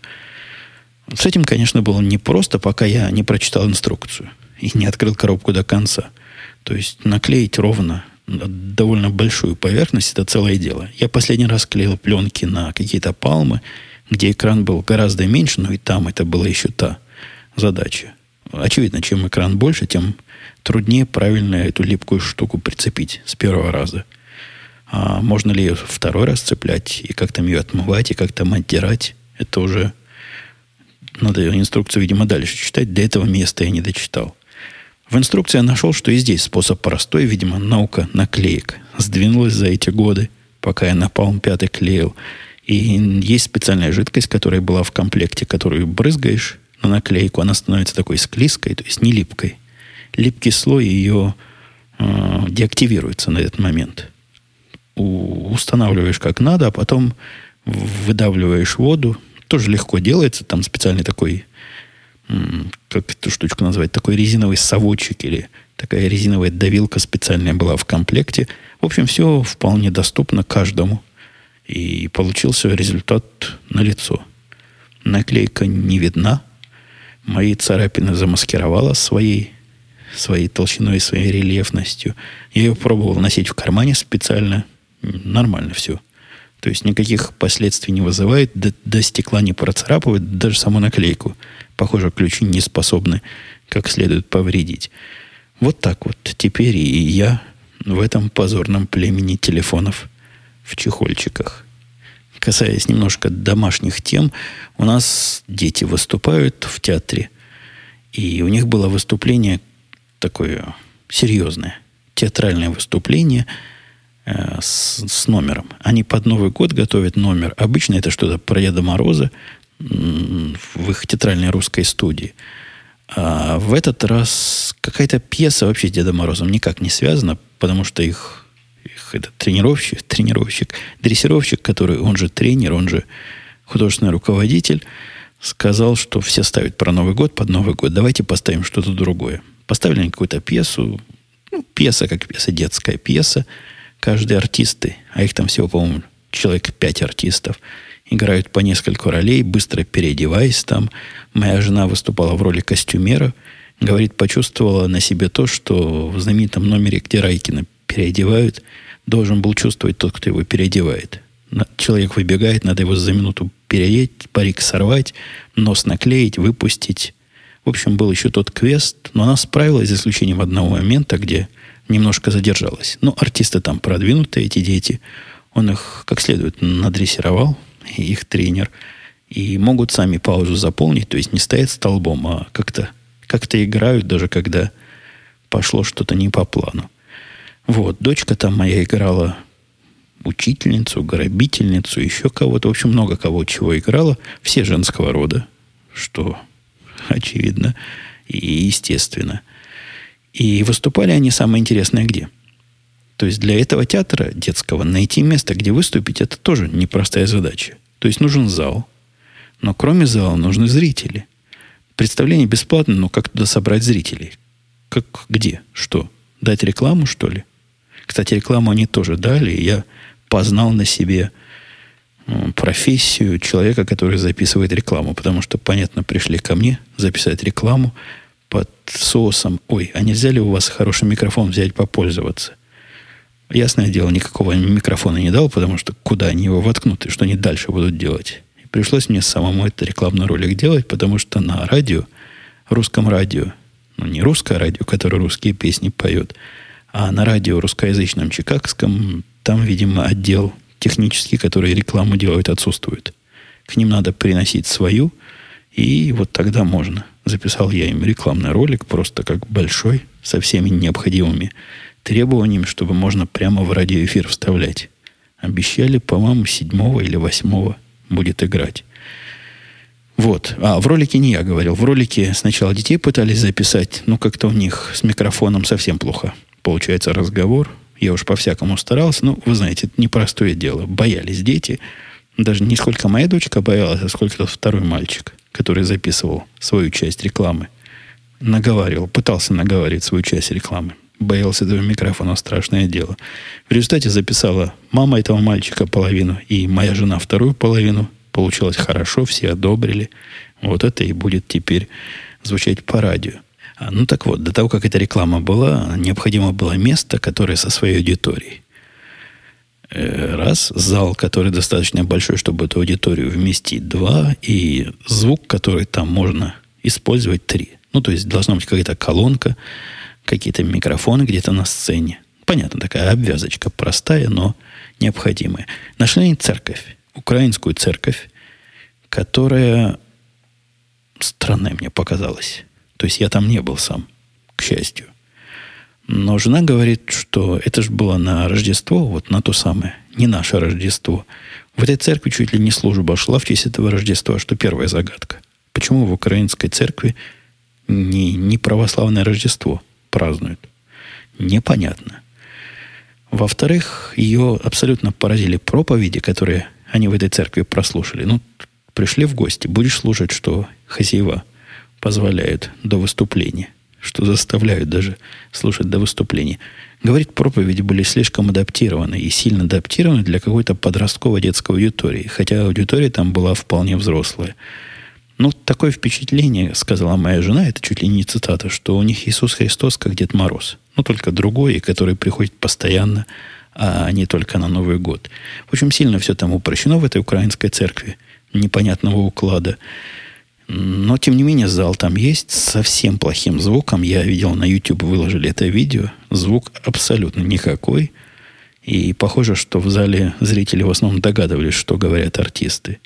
С этим, конечно, было непросто, пока я не прочитал инструкцию и не открыл коробку до конца. То есть наклеить ровно довольно большую поверхность, это целое дело. Я последний раз клеил пленки на какие-то палмы, где экран был гораздо меньше, но и там это была еще та задача. Очевидно, чем экран больше, тем труднее правильно эту липкую штуку прицепить с первого раза. А можно ли ее второй раз цеплять и как там ее отмывать, и как там оттирать, это уже надо инструкцию, видимо, дальше читать. До этого места я не дочитал. В инструкции я нашел, что и здесь способ простой, видимо, наука наклеек. Сдвинулась за эти годы, пока я на Palm 5 клеил. И есть специальная жидкость, которая была в комплекте, которую брызгаешь, на наклейку, она становится такой склизкой, то есть не липкой. Липкий слой ее э, деактивируется на этот момент. Устанавливаешь как надо, а потом выдавливаешь воду. Тоже легко делается. Там специальный такой, как эту штучку назвать, такой резиновый совочек или Такая резиновая давилка специальная была в комплекте. В общем, все вполне доступно каждому. И получился результат на лицо. Наклейка не видна. Мои царапины замаскировала своей, своей толщиной, своей рельефностью. Я ее пробовал носить в кармане специально. Нормально все. То есть никаких последствий не вызывает, до, до стекла не процарапывает, даже саму наклейку. Похоже, ключи не способны как следует повредить. Вот так вот. Теперь и я в этом позорном племени телефонов в чехольчиках. Касаясь немножко домашних тем, у нас дети выступают в театре. И у них было выступление такое серьезное. Театральное выступление э, с, с номером. Они под Новый год готовят номер. Обычно это что-то про Деда Мороза в их театральной русской студии. А в этот раз какая-то пьеса вообще с Дедом Морозом никак не связана, потому что их, их этот тренировщик, тренировщик, дрессировщик, который, он же тренер, он же художественный руководитель, сказал, что все ставят про Новый год под Новый год. Давайте поставим что-то другое. Поставили какую-то пьесу, ну, пьеса как пьеса, детская пьеса. Каждый артисты, а их там всего, по-моему, человек пять артистов – играют по несколько ролей, быстро переодеваясь там. Моя жена выступала в роли костюмера. Говорит, почувствовала на себе то, что в знаменитом номере, где Райкина переодевают, должен был чувствовать тот, кто его переодевает. Человек выбегает, надо его за минуту переодеть, парик сорвать, нос наклеить, выпустить. В общем, был еще тот квест, но она справилась, за исключением одного момента, где немножко задержалась. Но артисты там продвинутые, эти дети. Он их как следует надрессировал, их тренер, и могут сами паузу заполнить, то есть не стоят столбом, а как-то как играют, даже когда пошло что-то не по плану. Вот, дочка там моя играла учительницу, грабительницу, еще кого-то. В общем, много кого чего играла. Все женского рода, что очевидно и естественно. И выступали они самое интересное где? То есть для этого театра детского найти место, где выступить, это тоже непростая задача. То есть нужен зал. Но кроме зала нужны зрители. Представление бесплатное, но как туда собрать зрителей? Как, где? Что? Дать рекламу, что ли? Кстати, рекламу они тоже дали, и я познал на себе профессию человека, который записывает рекламу. Потому что, понятно, пришли ко мне записать рекламу под соусом. Ой, а нельзя ли у вас хороший микрофон взять попользоваться? Ясное дело, никакого микрофона не дал, потому что куда они его воткнут и что они дальше будут делать. И пришлось мне самому этот рекламный ролик делать, потому что на радио, русском радио, ну не русское радио, которое русские песни поет, а на радио русскоязычном чикагском, там, видимо, отдел технический, который рекламу делает, отсутствует. К ним надо приносить свою, и вот тогда можно. Записал я им рекламный ролик, просто как большой, со всеми необходимыми требованиям, чтобы можно прямо в радиоэфир вставлять. Обещали, по-моему, седьмого или восьмого будет играть. Вот. А в ролике не я говорил. В ролике сначала детей пытались записать, но как-то у них с микрофоном совсем плохо получается разговор. Я уж по-всякому старался. Ну, вы знаете, это непростое дело. Боялись дети. Даже не сколько моя дочка боялась, а сколько тот второй мальчик, который записывал свою часть рекламы. Наговаривал, пытался наговаривать свою часть рекламы боялся этого микрофона, страшное дело. В результате записала мама этого мальчика половину и моя жена вторую половину. Получилось хорошо, все одобрили. Вот это и будет теперь звучать по радио. А, ну так вот, до того, как эта реклама была, необходимо было место, которое со своей аудиторией. Э, раз, зал, который достаточно большой, чтобы эту аудиторию вместить. Два, и звук, который там можно использовать. Три. Ну, то есть должна быть какая-то колонка, какие-то микрофоны где-то на сцене. Понятно, такая обвязочка простая, но необходимая. Нашли они церковь, украинскую церковь, которая странная мне показалась. То есть я там не был сам, к счастью. Но жена говорит, что это же было на Рождество, вот на то самое, не наше Рождество. В этой церкви чуть ли не служба шла в честь этого Рождества, что первая загадка. Почему в украинской церкви не, не православное Рождество? празднуют. Непонятно. Во-вторых, ее абсолютно поразили проповеди, которые они в этой церкви прослушали. Ну, пришли в гости, будешь слушать, что хозяева позволяют до выступления. Что заставляют даже слушать до выступления. Говорит, проповеди были слишком адаптированы и сильно адаптированы для какой-то подростковой детской аудитории, хотя аудитория там была вполне взрослая. Ну, такое впечатление, сказала моя жена, это чуть ли не цитата, что у них Иисус Христос как Дед Мороз. Ну, только другой, который приходит постоянно, а не только на Новый год. В общем, сильно все там упрощено в этой украинской церкви непонятного уклада. Но, тем не менее, зал там есть совсем плохим звуком. Я видел на YouTube, выложили это видео. Звук абсолютно никакой. И похоже, что в зале зрители в основном догадывались, что говорят артисты.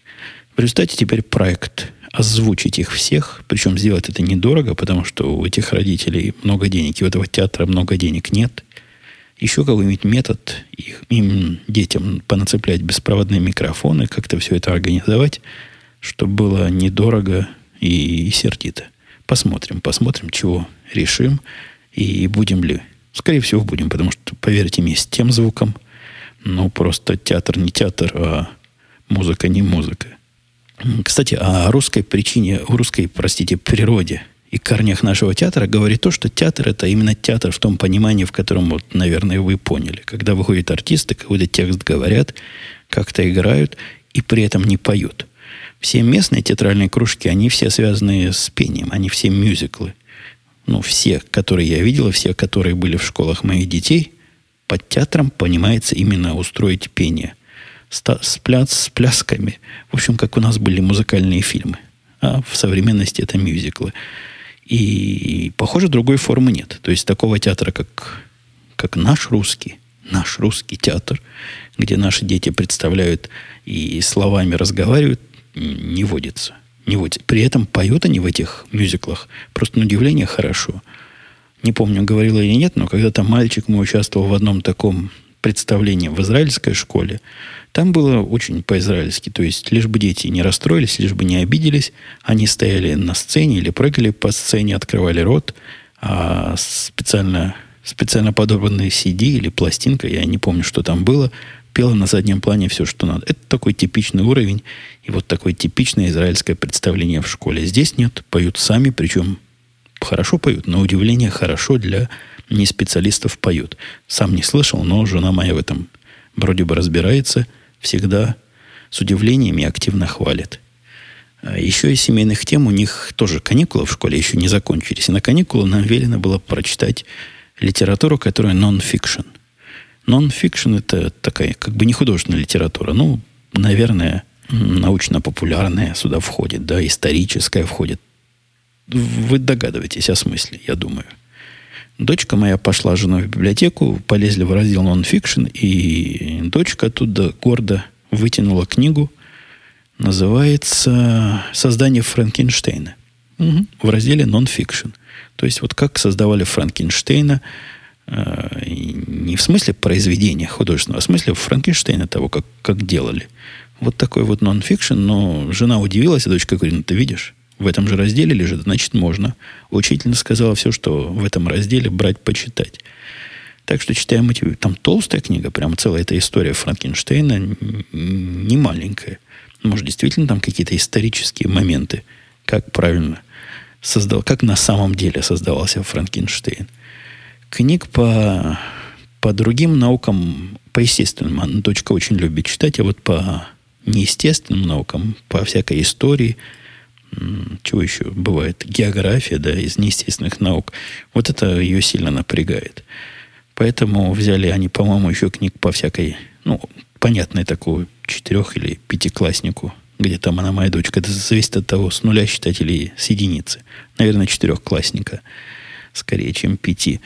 В результате теперь проект озвучить их всех, причем сделать это недорого, потому что у этих родителей много денег, и у этого театра много денег нет. Еще какой-нибудь метод их, им, детям, понацеплять беспроводные микрофоны, как-то все это организовать, чтобы было недорого и, сердито. Посмотрим, посмотрим, чего решим, и будем ли. Скорее всего, будем, потому что, поверьте мне, с тем звуком, ну, просто театр не театр, а музыка не музыка. Кстати, о русской причине, о русской, простите, природе и корнях нашего театра говорит то, что театр это именно театр в том понимании, в котором, вот, наверное, вы поняли. Когда выходят артисты, какой-то текст говорят, как-то играют и при этом не поют. Все местные театральные кружки, они все связаны с пением, они все мюзиклы. Ну, все, которые я видел, все, которые были в школах моих детей, под театром понимается именно устроить пение с, пляс, с плясками. В общем, как у нас были музыкальные фильмы. А в современности это мюзиклы. И, похоже, другой формы нет. То есть такого театра, как, как наш русский, наш русский театр, где наши дети представляют и словами разговаривают, не водится. Не водится. При этом поют они в этих мюзиклах просто на удивление хорошо. Не помню, говорила или нет, но когда-то мальчик мой участвовал в одном таком представлении в израильской школе, там было очень по-израильски. То есть, лишь бы дети не расстроились, лишь бы не обиделись, они стояли на сцене или прыгали по сцене, открывали рот, а специально, специально подобранные CD или пластинка, я не помню, что там было, пела на заднем плане все, что надо. Это такой типичный уровень и вот такое типичное израильское представление в школе. Здесь нет, поют сами, причем хорошо поют, на удивление хорошо для неспециалистов поют. Сам не слышал, но жена моя в этом вроде бы разбирается – всегда с удивлением и активно хвалит. А еще из семейных тем у них тоже каникулы в школе еще не закончились. И на каникулы нам велено было прочитать литературу, которая нон-фикшн. Нон-фикшн это такая как бы не художественная литература. Ну, наверное, научно-популярная сюда входит, да, историческая входит. Вы догадываетесь о смысле, я думаю. Дочка моя пошла с женой в библиотеку, полезли в раздел нон-фикшн, и дочка оттуда гордо вытянула книгу, называется «Создание Франкенштейна». Угу. В разделе нон-фикшн. То есть, вот как создавали Франкенштейна, не в смысле произведения художественного, а в смысле Франкенштейна того, как, как делали. Вот такой вот нон-фикшн, но жена удивилась, а дочка говорит, ну ты видишь, в этом же разделе лежит, значит, можно. Учительница сказала все, что в этом разделе брать, почитать. Так что читаем эти... Там толстая книга, прям целая эта история Франкенштейна, не маленькая. Может, действительно там какие-то исторические моменты, как правильно создал, как на самом деле создавался Франкенштейн. Книг по, по другим наукам, по естественным, дочка очень любит читать, а вот по неестественным наукам, по всякой истории – чего еще бывает? География, да, из неестественных наук. Вот это ее сильно напрягает. Поэтому взяли они, по-моему, еще книг по всякой, ну, понятной такой четырех- или пятикласснику, где там она, моя дочка. Это зависит от того, с нуля считать или с единицы. Наверное, четырехклассника, скорее, чем пяти.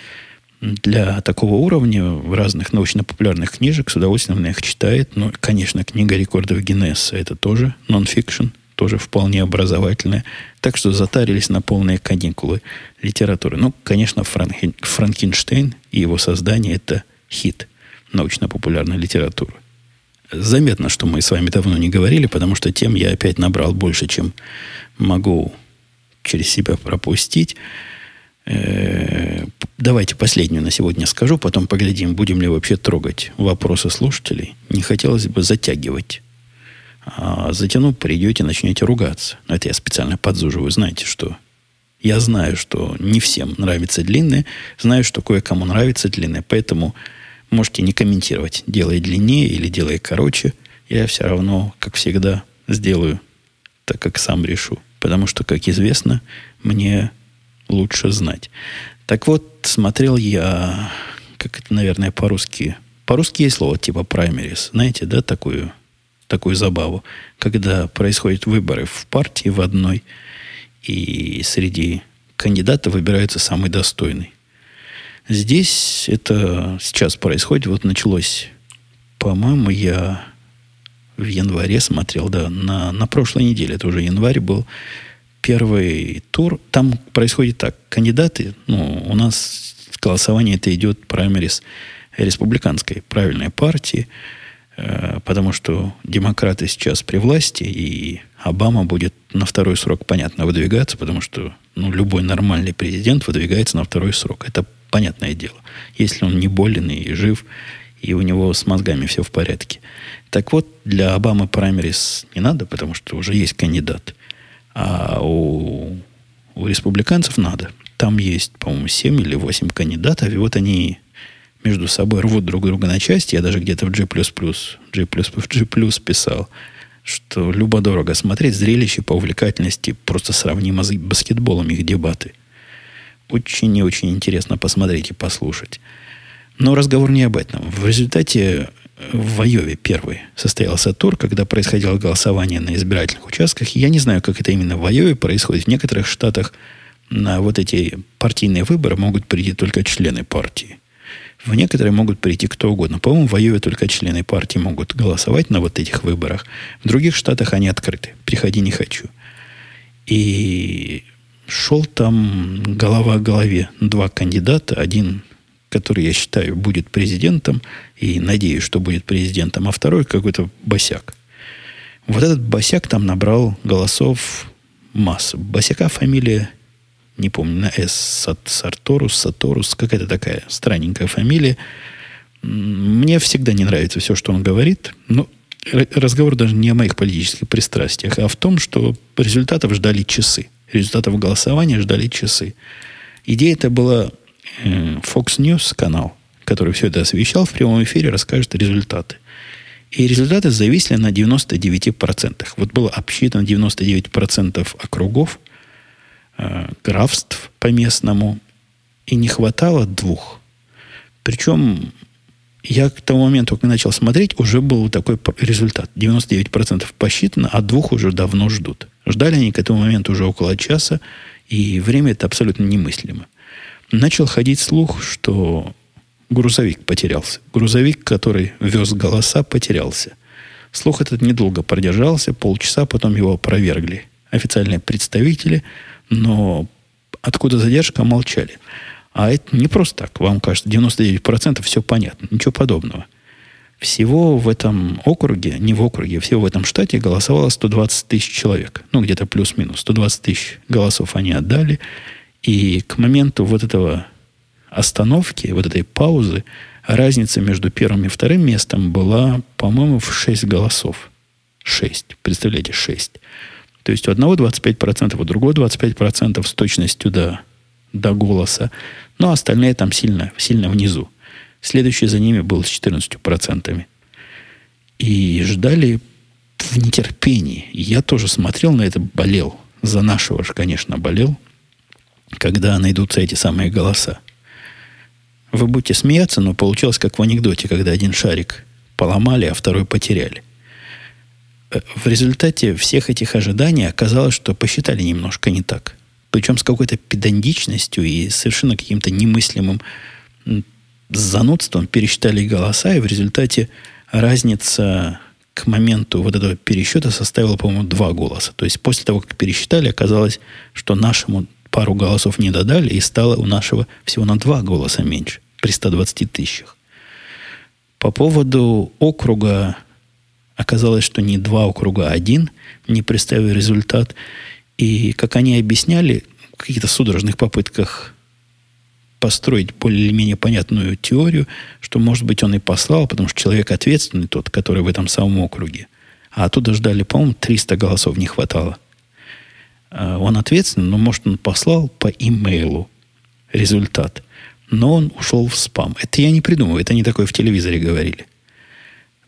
Для такого уровня в разных научно-популярных книжек с удовольствием их читает. Ну, конечно, книга рекордов Гиннесса это тоже нон-фикшн – тоже вполне образовательная. Так что затарились на полные каникулы литературы. Ну, конечно, Франкен, Франкенштейн и его создание – это хит научно-популярной литературы. Заметно, что мы с вами давно не говорили, потому что тем я опять набрал больше, чем могу через себя пропустить. Э-э- давайте последнюю на сегодня скажу, потом поглядим, будем ли вообще трогать вопросы слушателей. Не хотелось бы затягивать а затяну, придете, начнете ругаться. Это я специально подзуживаю. Знаете, что Я знаю, что не всем нравится длинное, знаю, что кое-кому нравится длинное, поэтому можете не комментировать, делай длиннее или делай короче. Я все равно, как всегда, сделаю так, как сам решу. Потому что, как известно, мне лучше знать. Так вот, смотрел я, как это, наверное, по-русски. По-русски есть слово типа primaries. Знаете, да, такую, такую забаву. Когда происходят выборы в партии в одной, и среди кандидатов выбирается самый достойный. Здесь это сейчас происходит. Вот началось, по-моему, я в январе смотрел, да, на, на прошлой неделе, это уже январь был, первый тур. Там происходит так. Кандидаты, ну, у нас голосование это идет праймерис республиканской правильной партии, э, потому что демократы сейчас при власти, и Обама будет на второй срок, понятно, выдвигаться, потому что ну, любой нормальный президент выдвигается на второй срок. Это понятное дело. Если он не болен и жив, и у него с мозгами все в порядке. Так вот, для Обамы праймерис не надо, потому что уже есть кандидат. А у, у республиканцев надо. Там есть, по-моему, 7 или 8 кандидатов, и вот они между собой рвут друг друга на части. Я даже где-то в G++, G++, G++ писал, что любо-дорого смотреть зрелище по увлекательности просто сравнимо с баскетболом их дебаты. Очень и очень интересно посмотреть и послушать. Но разговор не об этом. В результате в Айове первый состоялся тур, когда происходило голосование на избирательных участках. Я не знаю, как это именно в Айове происходит. В некоторых штатах на вот эти партийные выборы могут прийти только члены партии. В некоторые могут прийти кто угодно. По-моему, в Айове только члены партии могут голосовать на вот этих выборах. В других штатах они открыты. Приходи не хочу. И шел там голова к голове два кандидата. Один который, я считаю, будет президентом, и надеюсь, что будет президентом, а второй какой-то босяк. Вот этот босяк там набрал голосов массу. Босяка фамилия, не помню, на С, Сарторус, Саторус, какая-то такая странненькая фамилия. Мне всегда не нравится все, что он говорит, но разговор даже не о моих политических пристрастиях, а в том, что результатов ждали часы. Результатов голосования ждали часы. Идея это была Fox News канал, который все это освещал в прямом эфире, расскажет результаты. И результаты зависли на 99%. Вот было обсчитано 99% округов, э, графств по местному, и не хватало двух. Причем я к тому моменту, как начал смотреть, уже был такой результат. 99% посчитано, а двух уже давно ждут. Ждали они к этому моменту уже около часа, и время это абсолютно немыслимо начал ходить слух, что грузовик потерялся. Грузовик, который вез голоса, потерялся. Слух этот недолго продержался, полчаса, потом его опровергли официальные представители, но откуда задержка, молчали. А это не просто так. Вам кажется, 99% все понятно. Ничего подобного. Всего в этом округе, не в округе, всего в этом штате голосовало 120 тысяч человек. Ну, где-то плюс-минус. 120 тысяч голосов они отдали. И к моменту вот этого остановки, вот этой паузы, разница между первым и вторым местом была, по-моему, в 6 голосов. 6. Представляете, 6. То есть у одного 25%, у другого 25% с точностью до, до голоса. Но остальные там сильно, сильно внизу. Следующий за ними был с 14%. И ждали в нетерпении. Я тоже смотрел на это, болел. За нашего же, конечно, болел когда найдутся эти самые голоса. Вы будете смеяться, но получилось как в анекдоте, когда один шарик поломали, а второй потеряли. Э, в результате всех этих ожиданий оказалось, что посчитали немножко не так. Причем с какой-то педантичностью и совершенно каким-то немыслимым занудством пересчитали голоса, и в результате разница к моменту вот этого пересчета составила, по-моему, два голоса. То есть после того, как пересчитали, оказалось, что нашему пару голосов не додали, и стало у нашего всего на два голоса меньше при 120 тысячах. По поводу округа оказалось, что не два округа, а один, не представил результат. И, как они объясняли, в каких-то судорожных попытках построить более-менее понятную теорию, что, может быть, он и послал, потому что человек ответственный тот, который в этом самом округе. А оттуда ждали, по-моему, 300 голосов не хватало он ответственный, но, может, он послал по имейлу результат. Но он ушел в спам. Это я не придумываю, это не такое в телевизоре говорили.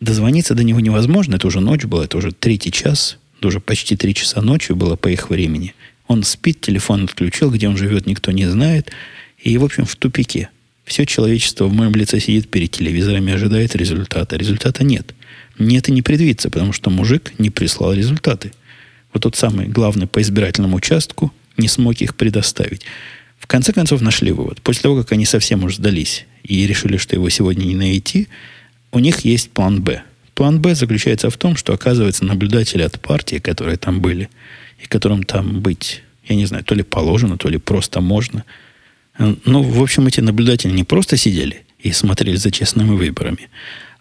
Дозвониться до него невозможно, это уже ночь была, это уже третий час, уже почти три часа ночи было по их времени. Он спит, телефон отключил, где он живет, никто не знает. И, в общем, в тупике. Все человечество в моем лице сидит перед телевизором и ожидает результата. Результата нет. Нет и не предвидится, потому что мужик не прислал результаты. Вот тот самый главный по избирательному участку не смог их предоставить. В конце концов нашли вывод. После того, как они совсем уж сдались и решили, что его сегодня не найти, у них есть план «Б». План «Б» заключается в том, что, оказывается, наблюдатели от партии, которые там были, и которым там быть, я не знаю, то ли положено, то ли просто можно. Ну, в общем, эти наблюдатели не просто сидели и смотрели за честными выборами,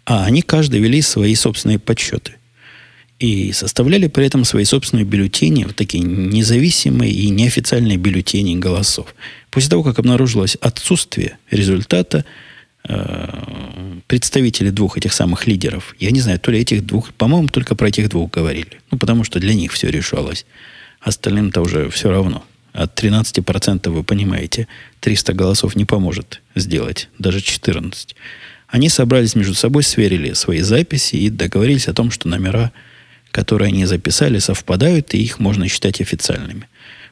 а они каждый вели свои собственные подсчеты. И составляли при этом свои собственные бюллетени, вот такие независимые и неофициальные бюллетени голосов. После того, как обнаружилось отсутствие результата, э, представители двух этих самых лидеров, я не знаю, то ли этих двух, по-моему, только про этих двух говорили. Ну, потому что для них все решалось. Остальным-то уже все равно. От 13% вы понимаете, 300 голосов не поможет сделать, даже 14. Они собрались между собой, сверили свои записи и договорились о том, что номера, которые они записали, совпадают, и их можно считать официальными.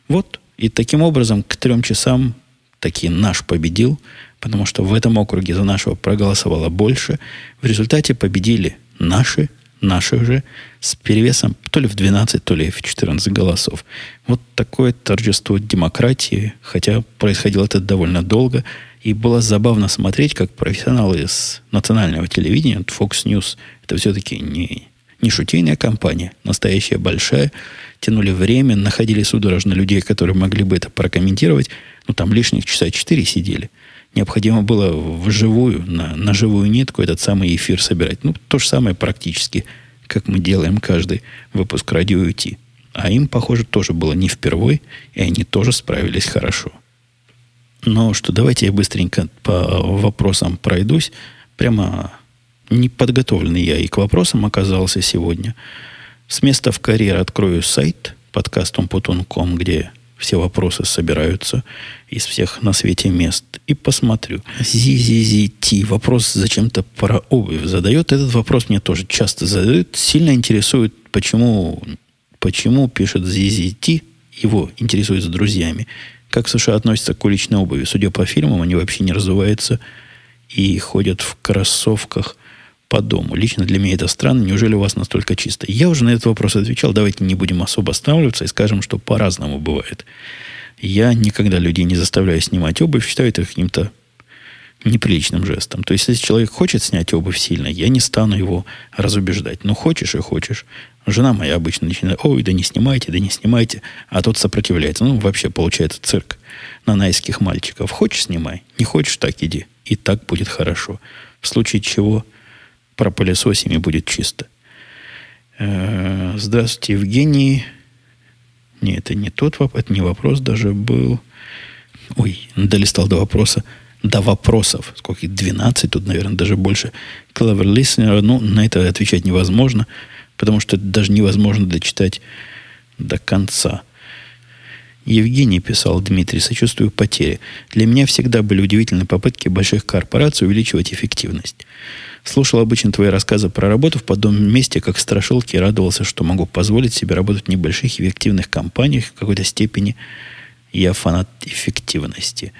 Вот. И таким образом к трем часам таки наш победил, потому что в этом округе за нашего проголосовало больше. В результате победили наши, наших же, с перевесом то ли в 12, то ли в 14 голосов. Вот такое торжество демократии, хотя происходило это довольно долго, и было забавно смотреть, как профессионалы из национального телевидения, Fox News, это все-таки не, не шутейная компания, настоящая большая, тянули время, находили судорожно людей, которые могли бы это прокомментировать, ну, там лишних часа четыре сидели. Необходимо было вживую, на, на живую нитку этот самый эфир собирать. Ну, то же самое практически, как мы делаем каждый выпуск радио UT. А им, похоже, тоже было не впервой, и они тоже справились хорошо. Но что, давайте я быстренько по вопросам пройдусь. Прямо неподготовленный я и к вопросам оказался сегодня. С места в карьер открою сайт подкастом.com, где все вопросы собираются из всех на свете мест. И посмотрю. ZZZT. Вопрос зачем-то про обувь задает. Этот вопрос мне тоже часто задают. Сильно интересует, почему, почему пишет ZZT. Его интересует с друзьями. Как США относятся к уличной обуви? Судя по фильмам, они вообще не разуваются и ходят в кроссовках по дому. Лично для меня это странно. Неужели у вас настолько чисто? Я уже на этот вопрос отвечал. Давайте не будем особо останавливаться и скажем, что по-разному бывает. Я никогда людей не заставляю снимать обувь. Считаю это каким-то неприличным жестом. То есть, если человек хочет снять обувь сильно, я не стану его разубеждать. Ну, хочешь и хочешь. Жена моя обычно начинает, ой, да не снимайте, да не снимайте. А тот сопротивляется. Ну, вообще получается цирк на найских мальчиков. Хочешь, снимай. Не хочешь, так иди. И так будет хорошо. В случае чего пропылесосим и будет чисто. Э, здравствуйте, Евгений. Не, это не тот вопрос, это не вопрос даже был. Ой, долистал до вопроса. До вопросов. Сколько их? 12, тут, наверное, даже больше. Clever Listener, ну, на это отвечать невозможно, потому что это даже невозможно дочитать до конца. Евгений писал, Дмитрий, сочувствую потере. Для меня всегда были удивительные попытки больших корпораций увеличивать эффективность. Слушал обычно твои рассказы про работу в подобном месте, как страшилки, и радовался, что могу позволить себе работать в небольших эффективных компаниях в какой-то степени. Я фанат эффективности.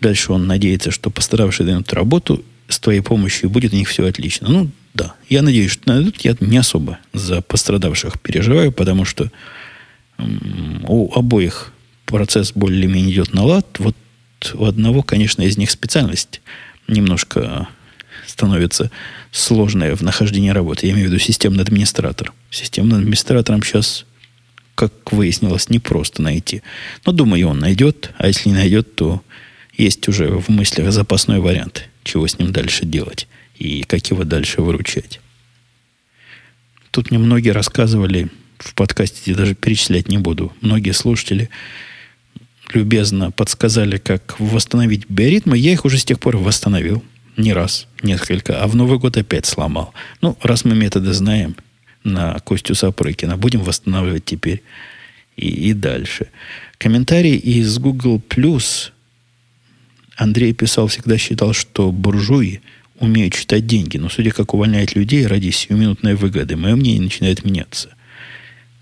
Дальше он надеется, что пострадавшие дадут работу с твоей помощью, и будет у них все отлично. Ну, да. Я надеюсь, что найдут. Я не особо за пострадавших переживаю, потому что у обоих процесс более-менее идет на лад. Вот у одного, конечно, из них специальность немножко становится сложная в нахождении работы. Я имею в виду системный администратор. Системным администратором сейчас, как выяснилось, непросто найти. Но, думаю, он найдет. А если не найдет, то есть уже в мыслях запасной вариант, чего с ним дальше делать и как его дальше выручать. Тут мне многие рассказывали в подкасте, я даже перечислять не буду. Многие слушатели любезно подсказали, как восстановить биоритмы. Я их уже с тех пор восстановил. Не раз, несколько. А в Новый год опять сломал. Ну, раз мы методы знаем на Костю Сапрыкина, будем восстанавливать теперь и, и дальше. Комментарий из Google Plus. Андрей писал, всегда считал, что буржуи умеют читать деньги, но судя как увольняют людей ради сиюминутной выгоды, мое мнение начинает меняться.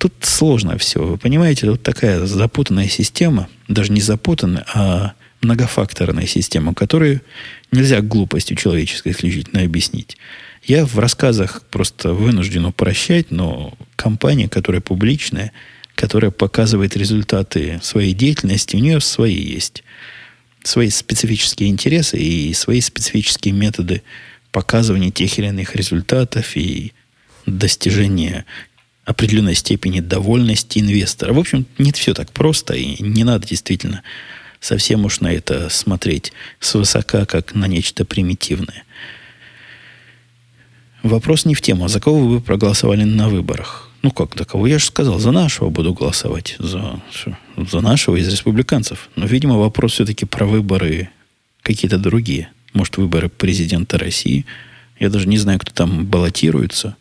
Тут сложно все. Вы понимаете, вот такая запутанная система, даже не запутанная, а многофакторная система, которую нельзя глупостью человеческой исключительно объяснить. Я в рассказах просто вынужден упрощать, но компания, которая публичная, которая показывает результаты своей деятельности, у нее свои есть. Свои специфические интересы и свои специфические методы показывания тех или иных результатов и достижения определенной степени довольности инвестора. В общем, не все так просто, и не надо действительно совсем уж на это смотреть свысока, как на нечто примитивное. Вопрос не в тему. За кого вы проголосовали на выборах? Ну как, за кого? Я же сказал, за нашего буду голосовать. За, за нашего из республиканцев. Но, видимо, вопрос все-таки про выборы какие-то другие. Может, выборы президента России. Я даже не знаю, кто там баллотируется.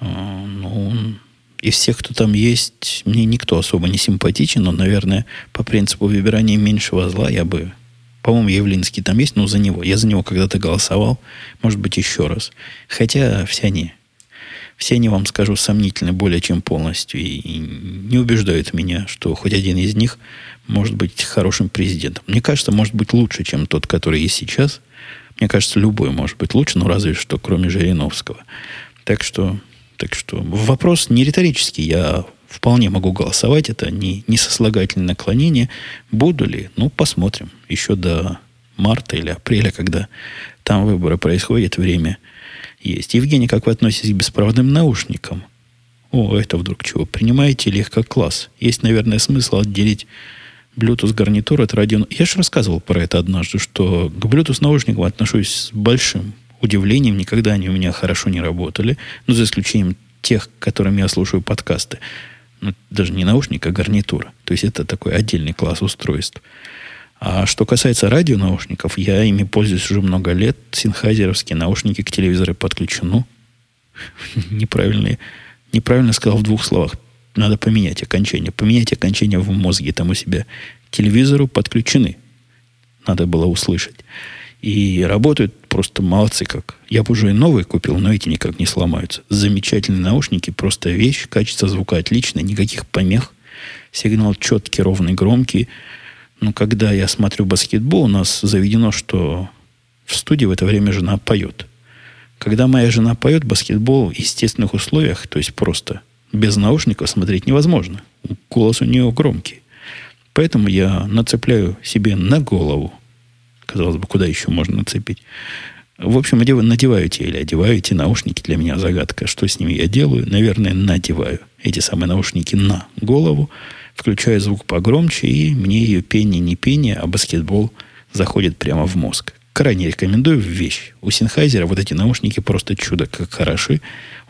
А, ну, из всех, кто там есть, мне никто особо не симпатичен, но, наверное, по принципу выбирания меньшего зла я бы... По-моему, Явлинский там есть, но за него. Я за него когда-то голосовал. Может быть, еще раз. Хотя все они, все они, вам скажу, сомнительны более чем полностью. И не убеждают меня, что хоть один из них может быть хорошим президентом. Мне кажется, может быть лучше, чем тот, который есть сейчас. Мне кажется, любой может быть лучше, но разве что кроме Жириновского. Так что так что вопрос не риторический. Я вполне могу голосовать. Это не, не сослагательное наклонение. Буду ли? Ну, посмотрим. Еще до марта или апреля, когда там выборы происходят, время есть. Евгений, как вы относитесь к беспроводным наушникам? О, это вдруг чего? Принимаете ли их как класс? Есть, наверное, смысл отделить Bluetooth гарнитур от радио. Я же рассказывал про это однажды, что к Bluetooth наушникам отношусь с большим удивлением, никогда они у меня хорошо не работали, ну, за исключением тех, которыми я слушаю подкасты. Ну, даже не наушник, а гарнитура. То есть это такой отдельный класс устройств. А что касается радионаушников, я ими пользуюсь уже много лет. Синхайзеровские наушники к телевизору подключены. Неправильно, неправильно сказал в двух словах. Надо поменять окончание. Поменять окончание в мозге там у себя. К телевизору подключены. Надо было услышать. И работают просто молодцы как. Я бы уже и новые купил, но эти никак не сломаются. Замечательные наушники, просто вещь, качество звука отличное, никаких помех. Сигнал четкий, ровный, громкий. Но когда я смотрю баскетбол, у нас заведено, что в студии в это время жена поет. Когда моя жена поет баскетбол в естественных условиях, то есть просто без наушников смотреть невозможно. Голос у нее громкий. Поэтому я нацепляю себе на голову Казалось бы, куда еще можно нацепить? В общем, надеваю те или одеваю эти наушники. Для меня загадка, что с ними я делаю. Наверное, надеваю эти самые наушники на голову, включаю звук погромче, и мне ее пение не пение, а баскетбол заходит прямо в мозг. Крайне рекомендую вещь. У Sennheiser вот эти наушники просто чудо как хороши.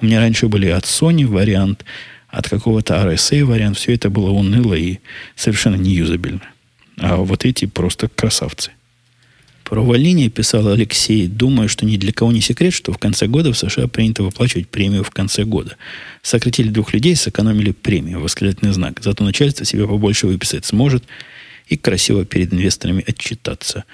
У меня раньше были от Sony вариант, от какого-то RSA вариант. Все это было уныло и совершенно неюзабельно. А вот эти просто красавцы. Про увольнение писал Алексей. Думаю, что ни для кого не секрет, что в конце года в США принято выплачивать премию в конце года. Сократили двух людей, сэкономили премию, восклицательный знак. Зато начальство себе побольше выписать сможет и красиво перед инвесторами отчитаться.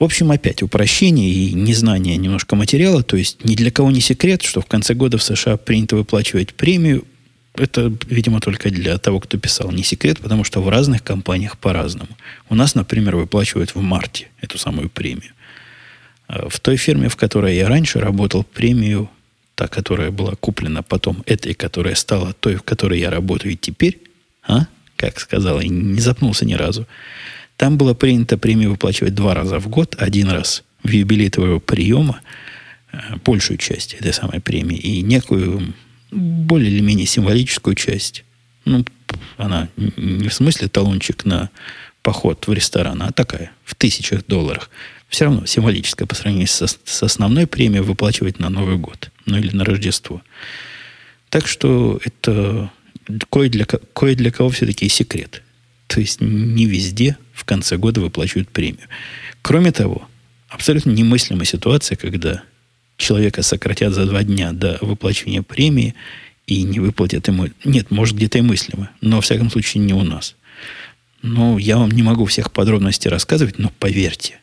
В общем, опять упрощение и незнание немножко материала. То есть ни для кого не секрет, что в конце года в США принято выплачивать премию это, видимо, только для того, кто писал. Не секрет, потому что в разных компаниях по-разному. У нас, например, выплачивают в марте эту самую премию. А в той фирме, в которой я раньше работал, премию, та, которая была куплена потом, этой, которая стала той, в которой я работаю теперь, а, как сказал, и не запнулся ни разу, там было принято премию выплачивать два раза в год, один раз в юбилей твоего приема, э, большую часть этой самой премии, и некую более или менее символическую часть. Ну, она не в смысле талончик на поход в ресторан, а такая, в тысячах долларах. Все равно символическая по сравнению со, с основной премией выплачивать на Новый год, ну или на Рождество. Так что это кое для, кое для кого все-таки секрет. То есть не везде в конце года выплачивают премию. Кроме того, абсолютно немыслимая ситуация, когда человека сократят за два дня до выплачивания премии, и не выплатят ему... Нет, может, где-то и мыслимо, но, во всяком случае, не у нас. Ну, я вам не могу всех подробностей рассказывать, но поверьте,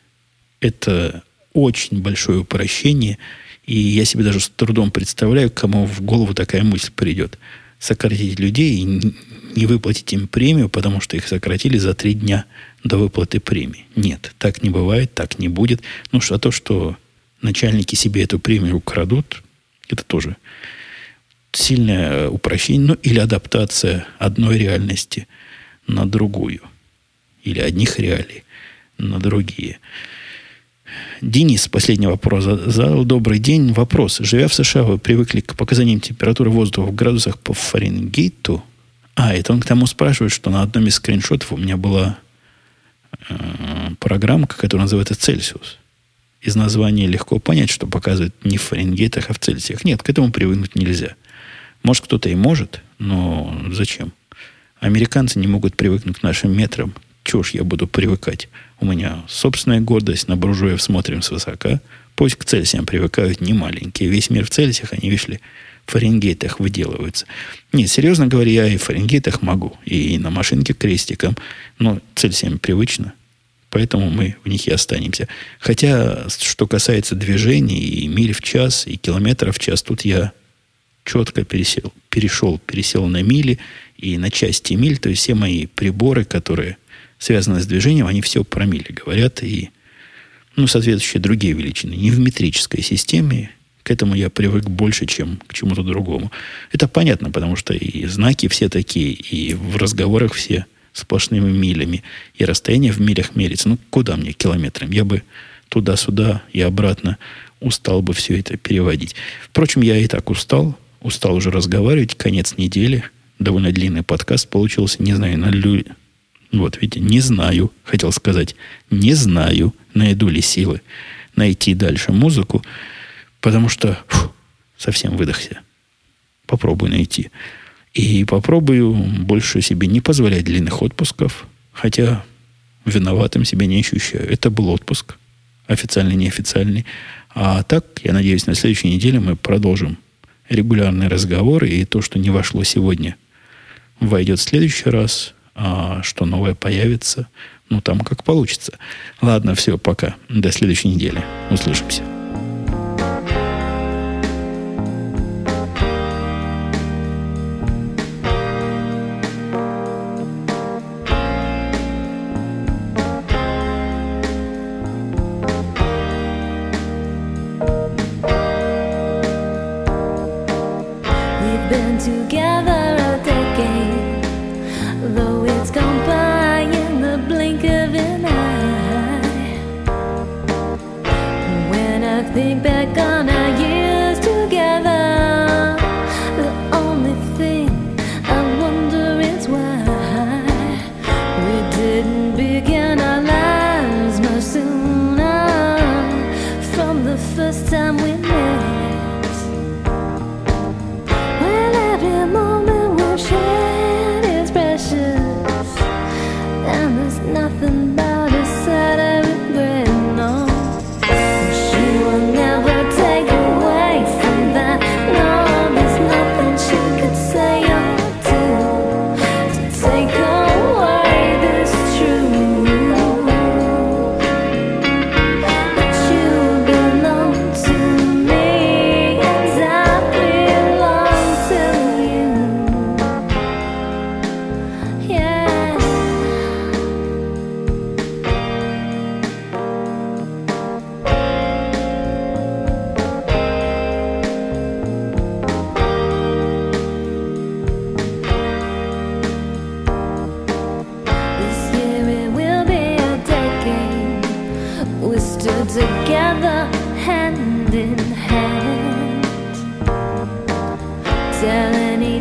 это очень большое упрощение, и я себе даже с трудом представляю, кому в голову такая мысль придет. Сократить людей и не выплатить им премию, потому что их сократили за три дня до выплаты премии. Нет, так не бывает, так не будет. Ну, что а то, что начальники себе эту премию украдут, это тоже сильное упрощение, ну, или адаптация одной реальности на другую. Или одних реалий на другие. Денис последний вопрос задал. Добрый день. Вопрос. Живя в США, вы привыкли к показаниям температуры воздуха в градусах по Фаренгейту? А, это он к тому спрашивает, что на одном из скриншотов у меня была э, программка, которая называется Цельсиус. Из названия легко понять, что показывает не в Фаренгейтах, а в Цельсиях. Нет, к этому привыкнуть нельзя. Может, кто-то и может, но зачем? Американцы не могут привыкнуть к нашим метрам. Чего ж я буду привыкать? У меня собственная гордость, на буржуев смотрим свысока. Пусть к Цельсиям привыкают не маленькие. Весь мир в Цельсиях, они, видишь ли, в Фаренгейтах выделываются. Нет, серьезно говоря, я и в Фаренгейтах могу. И на машинке крестиком. Но Цельсиям привычно. Поэтому мы в них и останемся. Хотя, что касается движений и миль в час, и километров в час, тут я четко пересел, перешел, пересел на мили и на части миль. То есть все мои приборы, которые связаны с движением, они все про мили говорят. И ну, соответствующие другие величины. Не в метрической системе. К этому я привык больше, чем к чему-то другому. Это понятно, потому что и знаки все такие, и в разговорах все сплошными милями, и расстояние в милях мерится. Ну, куда мне километрами? Я бы туда-сюда и обратно устал бы все это переводить. Впрочем, я и так устал устал уже разговаривать. Конец недели. Довольно длинный подкаст получился. Не знаю, на лю... Вот, видите, не знаю, хотел сказать, не знаю, найду ли силы найти дальше музыку, потому что фу, совсем выдохся. Попробую найти. И попробую больше себе не позволять длинных отпусков, хотя виноватым себя не ощущаю. Это был отпуск, официальный, неофициальный. А так, я надеюсь, на следующей неделе мы продолжим регулярные разговоры, и то, что не вошло сегодня, войдет в следующий раз, а что новое появится, ну, там как получится. Ладно, все, пока. До следующей недели. Услышимся.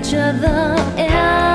each other